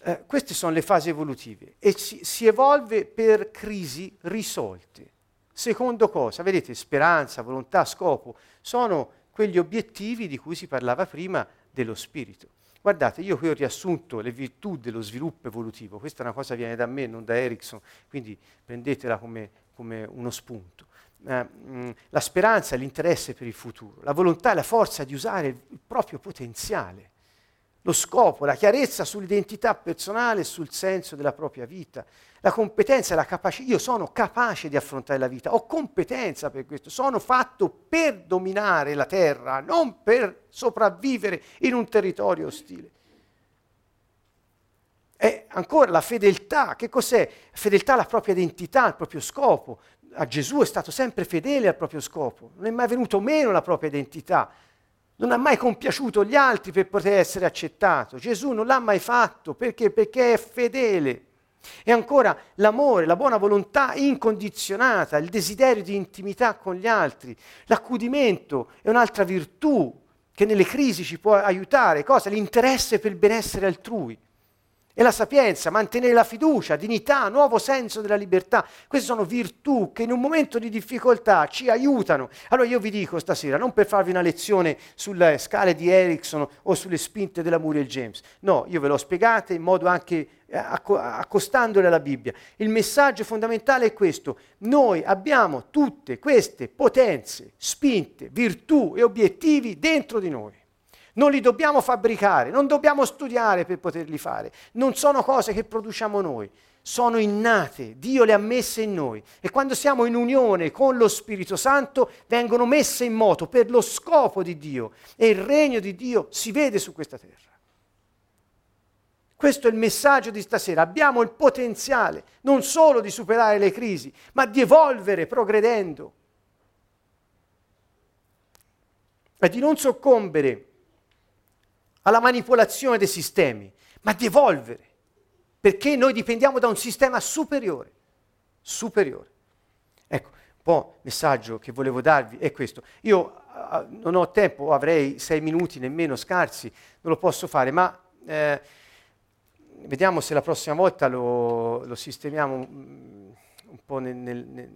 eh, queste sono le fasi evolutive e si, si evolve per crisi risolte. Secondo cosa? Vedete, speranza, volontà, scopo sono quegli obiettivi di cui si parlava prima dello spirito. Guardate, io qui ho riassunto le virtù dello sviluppo evolutivo, questa è una cosa che viene da me, non da Erickson, quindi prendetela come, come uno spunto. Eh, mm, la speranza è l'interesse per il futuro, la volontà è la forza di usare il proprio potenziale lo scopo, la chiarezza sull'identità personale e sul senso della propria vita. La competenza la capacità. Io sono capace di affrontare la vita, ho competenza per questo, sono fatto per dominare la terra, non per sopravvivere in un territorio ostile. E ancora la fedeltà, che cos'è? Fedeltà alla propria identità, al proprio scopo. A Gesù è stato sempre fedele al proprio scopo, non è mai venuto meno la propria identità, non ha mai compiaciuto gli altri per poter essere accettato. Gesù non l'ha mai fatto perché? Perché è fedele. E ancora l'amore, la buona volontà incondizionata, il desiderio di intimità con gli altri, l'accudimento è un'altra virtù che nelle crisi ci può aiutare. Cosa? L'interesse per il benessere altrui e la sapienza, mantenere la fiducia, dignità, nuovo senso della libertà. Queste sono virtù che in un momento di difficoltà ci aiutano. Allora io vi dico stasera, non per farvi una lezione sulle scale di Erickson o sulle spinte della Muriel James, no, io ve l'ho spiegata in modo anche eh, accostandole alla Bibbia. Il messaggio fondamentale è questo, noi abbiamo tutte queste potenze, spinte, virtù e obiettivi dentro di noi. Non li dobbiamo fabbricare, non dobbiamo studiare per poterli fare. Non sono cose che produciamo noi, sono innate, Dio le ha messe in noi e quando siamo in unione con lo Spirito Santo vengono messe in moto per lo scopo di Dio e il regno di Dio si vede su questa terra. Questo è il messaggio di stasera. Abbiamo il potenziale non solo di superare le crisi, ma di evolvere progredendo e di non soccombere alla manipolazione dei sistemi, ma di evolvere, perché noi dipendiamo da un sistema superiore, superiore. Ecco, un po' il messaggio che volevo darvi è questo. Io uh, non ho tempo, avrei sei minuti nemmeno scarsi, non lo posso fare, ma eh, vediamo se la prossima volta lo, lo sistemiamo un, un po' nel, nel, nel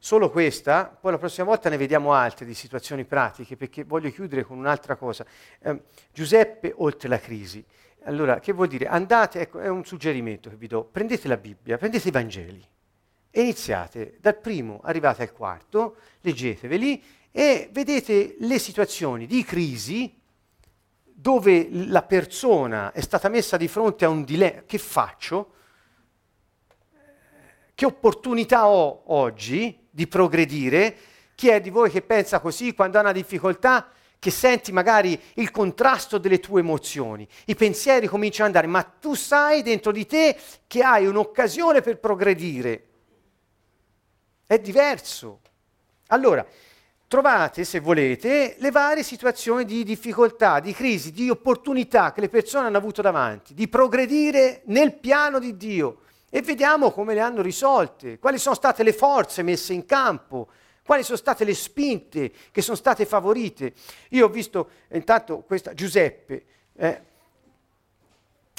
Solo questa, poi la prossima volta ne vediamo altre di situazioni pratiche, perché voglio chiudere con un'altra cosa. Eh, Giuseppe oltre la crisi. Allora, che vuol dire? Andate, ecco, è un suggerimento che vi do, prendete la Bibbia, prendete i Vangeli e iniziate dal primo, arrivate al quarto, leggeteveli e vedete le situazioni di crisi dove la persona è stata messa di fronte a un dilemma. Che faccio? Che opportunità ho oggi di progredire. Chi è di voi che pensa così quando ha una difficoltà? Che senti magari il contrasto delle tue emozioni, i pensieri cominciano ad andare, ma tu sai dentro di te che hai un'occasione per progredire. È diverso. Allora, trovate, se volete, le varie situazioni di difficoltà, di crisi, di opportunità che le persone hanno avuto davanti, di progredire nel piano di Dio e vediamo come le hanno risolte, quali sono state le forze messe in campo, quali sono state le spinte che sono state favorite. Io ho visto intanto questa Giuseppe, eh,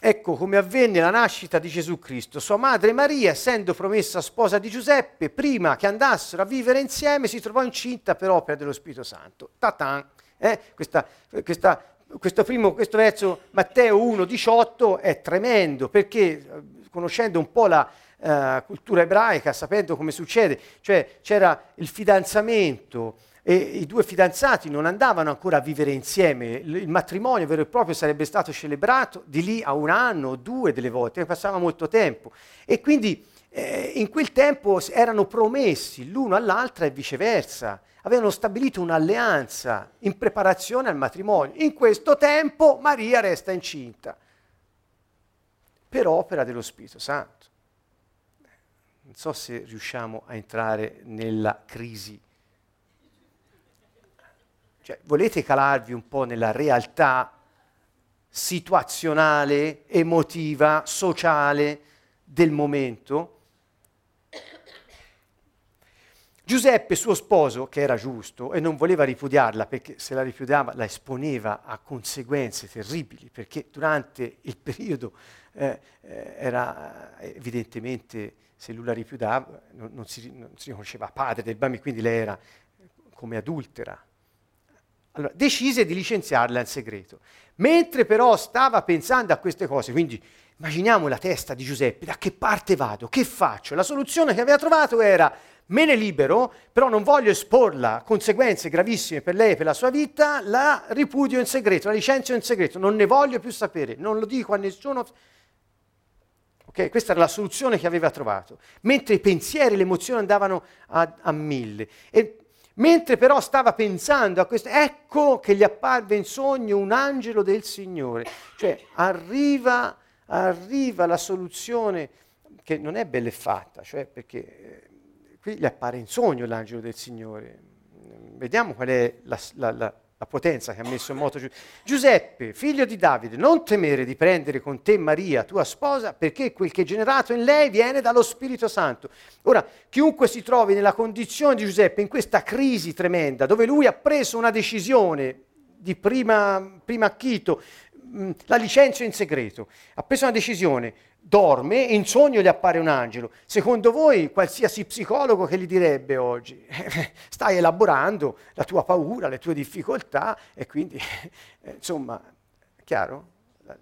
ecco come avvenne la nascita di Gesù Cristo. Sua madre Maria, essendo promessa sposa di Giuseppe, prima che andassero a vivere insieme, si trovò incinta per opera dello Spirito Santo. Tatan, eh, questa, questa questo, primo, questo verso Matteo 1,18 è tremendo perché conoscendo un po' la uh, cultura ebraica, sapendo come succede, cioè c'era il fidanzamento e i due fidanzati non andavano ancora a vivere insieme, il matrimonio vero e proprio sarebbe stato celebrato di lì a un anno o due delle volte, passava molto tempo. E quindi eh, in quel tempo erano promessi l'uno all'altra e viceversa, avevano stabilito un'alleanza in preparazione al matrimonio. In questo tempo Maria resta incinta per opera dello Spirito Santo. Non so se riusciamo a entrare nella crisi. Cioè, volete calarvi un po' nella realtà situazionale, emotiva, sociale del momento? Giuseppe, suo sposo, che era giusto e non voleva ripudiarla perché se la ripudiava la esponeva a conseguenze terribili, perché durante il periodo eh, eh, era eh, evidentemente, se lui la rifiutava, non, non, si, non si riconosceva padre del bambino, quindi lei era come adultera. Allora, decise di licenziarla in segreto. Mentre però stava pensando a queste cose, quindi immaginiamo la testa di Giuseppe, da che parte vado, che faccio? La soluzione che aveva trovato era me ne libero, però non voglio esporla a conseguenze gravissime per lei e per la sua vita, la ripudio in segreto, la licenzio in segreto, non ne voglio più sapere, non lo dico a nessuno. Okay? Questa era la soluzione che aveva trovato. Mentre i pensieri, le emozioni andavano a, a mille. E mentre però stava pensando a questo, ecco che gli apparve in sogno un angelo del Signore. Cioè arriva, arriva la soluzione che non è bella e fatta, cioè perché eh, qui gli appare in sogno l'angelo del Signore. Vediamo qual è la, la, la, la potenza che ha messo in moto Giuseppe. Figlio di Davide, non temere di prendere con te Maria, tua sposa, perché quel che è generato in lei viene dallo Spirito Santo. Ora, chiunque si trovi nella condizione di Giuseppe, in questa crisi tremenda, dove lui ha preso una decisione di prima, prima acchito, mm, la licenzio in segreto, ha preso una decisione, dorme in sogno gli appare un angelo. Secondo voi qualsiasi psicologo che gli direbbe oggi, stai elaborando la tua paura, le tue difficoltà e quindi, eh, insomma, chiaro? Eh,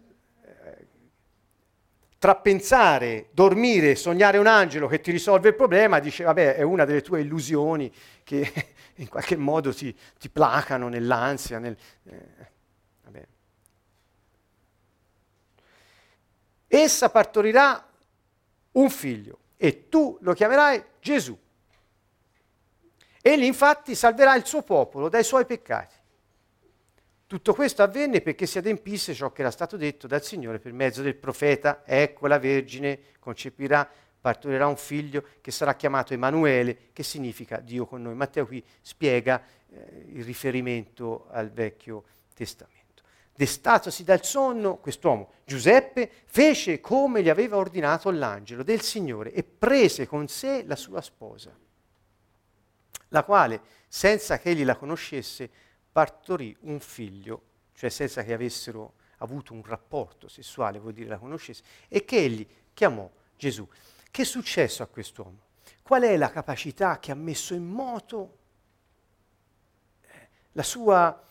tra pensare, dormire sognare un angelo che ti risolve il problema, dice, vabbè, è una delle tue illusioni che in qualche modo ti, ti placano nell'ansia, nel, eh, Essa partorirà un figlio e tu lo chiamerai Gesù. Egli infatti salverà il suo popolo dai suoi peccati. Tutto questo avvenne perché si adempisse ciò che era stato detto dal Signore per mezzo del profeta. Ecco la Vergine concepirà, partorirà un figlio che sarà chiamato Emanuele, che significa Dio con noi. Matteo qui spiega eh, il riferimento al Vecchio Testamento. Destatosi dal sonno, quest'uomo, Giuseppe, fece come gli aveva ordinato l'angelo del Signore e prese con sé la sua sposa, la quale, senza che egli la conoscesse, partorì un figlio, cioè senza che avessero avuto un rapporto sessuale, vuol dire la conoscesse, e che egli chiamò Gesù. Che è successo a quest'uomo? Qual è la capacità che ha messo in moto eh, la sua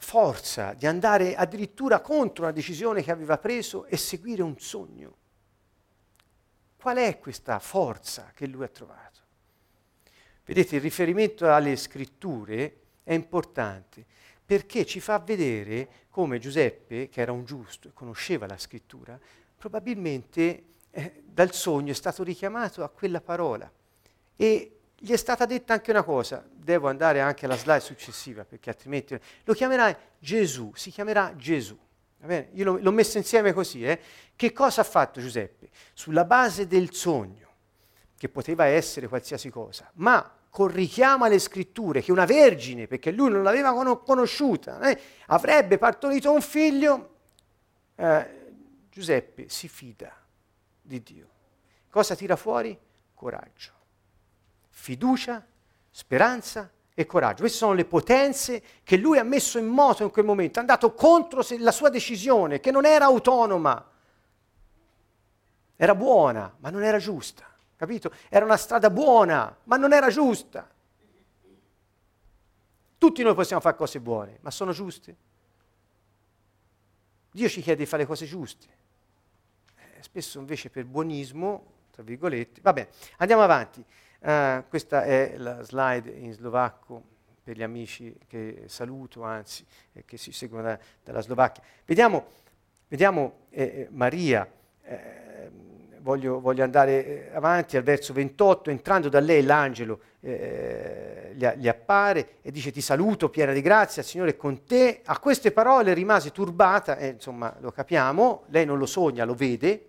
forza di andare addirittura contro una decisione che aveva preso e seguire un sogno. Qual è questa forza che lui ha trovato? Vedete, il riferimento alle scritture è importante perché ci fa vedere come Giuseppe, che era un giusto e conosceva la scrittura, probabilmente eh, dal sogno è stato richiamato a quella parola e gli è stata detta anche una cosa, devo andare anche alla slide successiva perché altrimenti lo chiamerai Gesù, si chiamerà Gesù. Io l'ho, l'ho messo insieme così. Eh? Che cosa ha fatto Giuseppe? Sulla base del sogno, che poteva essere qualsiasi cosa, ma con richiamo alle scritture che una vergine, perché lui non l'aveva conosciuta, eh, avrebbe partorito un figlio, eh, Giuseppe si fida di Dio. Cosa tira fuori? Coraggio fiducia, speranza e coraggio. Queste sono le potenze che lui ha messo in moto in quel momento, è andato contro la sua decisione, che non era autonoma, era buona, ma non era giusta, capito? Era una strada buona, ma non era giusta. Tutti noi possiamo fare cose buone, ma sono giuste? Dio ci chiede di fare cose giuste. Eh, spesso invece per buonismo, tra virgolette, vabbè, andiamo avanti. Uh, questa è la slide in slovacco per gli amici che saluto, anzi, eh, che si seguono da, dalla Slovacchia. Vediamo, vediamo eh, eh Maria, eh, voglio, voglio, andare eh, avanti al verso 28, entrando da lei l'angelo eh, gli, gli, appare e dice ti saluto piena di grazia, il Signore è con te. A queste parole rimase turbata, insomma lo capiamo, lei non lo sogna, lo vede,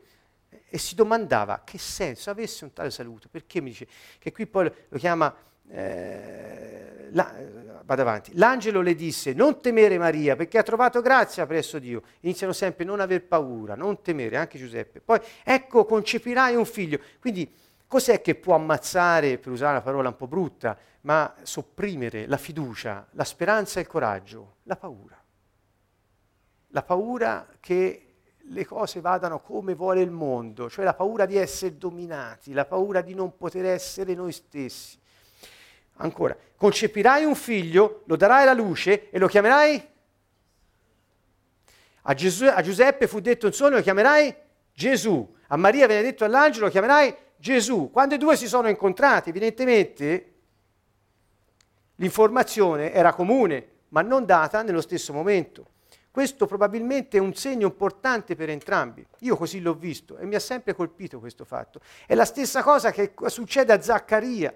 e si domandava che senso avesse un tale saluto, perché mi dice che qui poi lo chiama, eh, la, vado avanti, l'angelo le disse non temere Maria perché ha trovato grazia presso Dio, iniziano sempre non aver paura, non temere, anche Giuseppe, poi ecco concepirai un figlio, quindi cos'è che può ammazzare, per usare una parola un po' brutta, ma sopprimere la fiducia, la speranza e il coraggio? La paura. La paura che le cose vadano come vuole il mondo, cioè la paura di essere dominati, la paura di non poter essere noi stessi. Ancora, concepirai un figlio, lo darai alla luce e lo chiamerai? A, Gesù, a Giuseppe fu detto in sogno, lo chiamerai Gesù. A Maria viene detto all'angelo, lo chiamerai Gesù. Quando i due si sono incontrati, evidentemente l'informazione era comune, ma non data nello stesso momento. Questo probabilmente è un segno importante per entrambi. Io così l'ho visto e mi ha sempre colpito questo fatto. È la stessa cosa che succede a Zaccaria.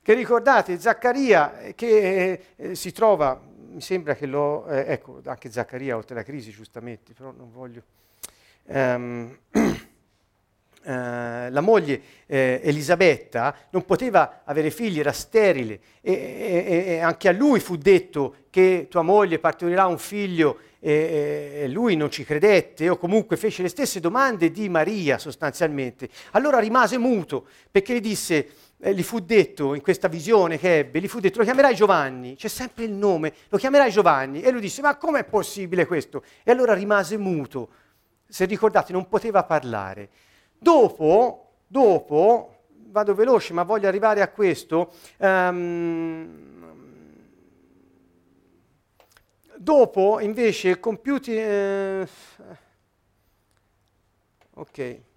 Che ricordate, Zaccaria eh, che eh, si trova, mi sembra che lo, eh, ecco, anche Zaccaria oltre la crisi giustamente, però non voglio... Um, Uh, la moglie eh, Elisabetta non poteva avere figli, era sterile e, e, e, anche a lui fu detto che tua moglie partorirà un figlio e, lui non ci credette o comunque fece le stesse domande di Maria sostanzialmente. Allora rimase muto perché gli disse, eh, gli fu detto in questa visione che ebbe, gli fu detto lo chiamerai Giovanni, c'è sempre il nome, lo chiamerai Giovanni e lui disse ma com'è possibile questo? E allora rimase muto, se ricordate non poteva parlare. Dopo, dopo, vado veloce ma voglio arrivare a questo, um, dopo invece compiuti... Eh, ok.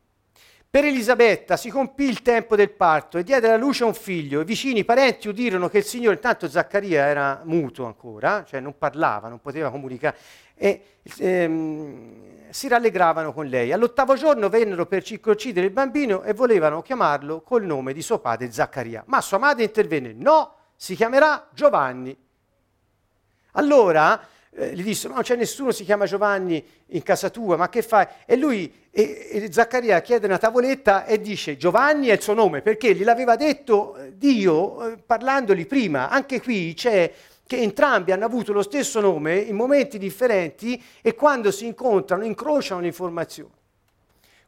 Per Elisabetta si compì il tempo del parto e diede alla luce un figlio. I vicini, i parenti udirono che il Signore, intanto Zaccaria era muto ancora, cioè non parlava, non poteva comunicare, e ehm, si rallegravano con lei. All'ottavo giorno vennero per circoncidere il bambino e volevano chiamarlo col nome di suo padre Zaccaria. Ma sua madre intervenne, no, si chiamerà Giovanni. Allora eh, gli disse, non c'è nessuno, si chiama Giovanni in casa tua, ma che fai? E lui, e, e Zaccaria chiede una tavoletta e dice, Giovanni è il suo nome, perché gliel'aveva detto eh, Dio eh, parlandoli prima. Anche qui c'è che entrambi hanno avuto lo stesso nome in momenti differenti e quando si incontrano incrociano le informazioni.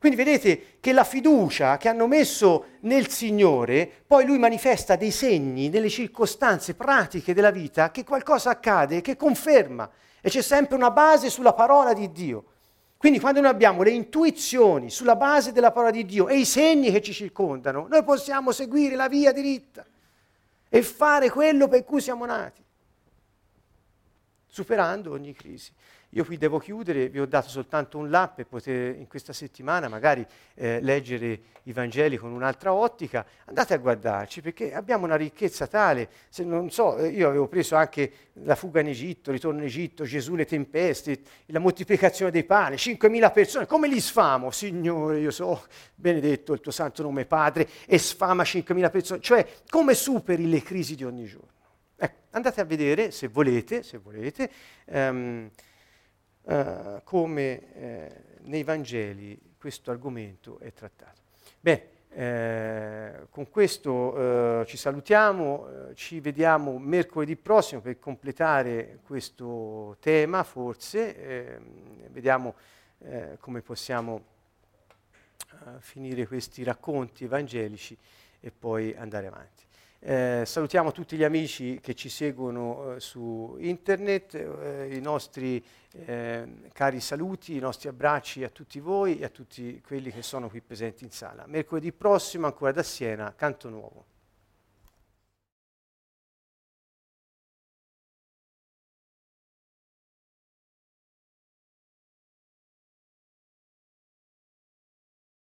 Quindi vedete che la fiducia che hanno messo nel Signore, poi lui manifesta dei segni nelle circostanze pratiche della vita che qualcosa accade, che conferma e c'è sempre una base sulla parola di Dio. Quindi quando noi abbiamo le intuizioni sulla base della parola di Dio e i segni che ci circondano, noi possiamo seguire la via diritta e fare quello per cui siamo nati superando ogni crisi. Io qui devo chiudere, vi ho dato soltanto un lap per poter in questa settimana magari eh, leggere i Vangeli con un'altra ottica. Andate a guardarci perché abbiamo una ricchezza tale, se non so, eh, io avevo preso anche la fuga in Egitto, il ritorno in Egitto, Gesù le tempeste, la moltiplicazione dei pani, 5.000 persone, come li sfamo? Signore, io so, benedetto il tuo santo nome Padre, e sfama 5.000 persone, cioè come superi le crisi di ogni giorno? Ecco, andate a vedere, se volete, se volete um, uh, come eh, nei Vangeli questo argomento è trattato. Bene, eh, con questo eh, ci salutiamo, eh, ci vediamo mercoledì prossimo per completare questo tema, forse, ehm, vediamo eh, come possiamo finire questi racconti evangelici e poi andare avanti. Eh, salutiamo tutti gli amici che ci seguono eh, su internet, eh, i nostri eh, cari saluti, i nostri abbracci a tutti voi e a tutti quelli che sono qui presenti in sala. Mercoledì prossimo ancora da Siena, Canto Nuovo.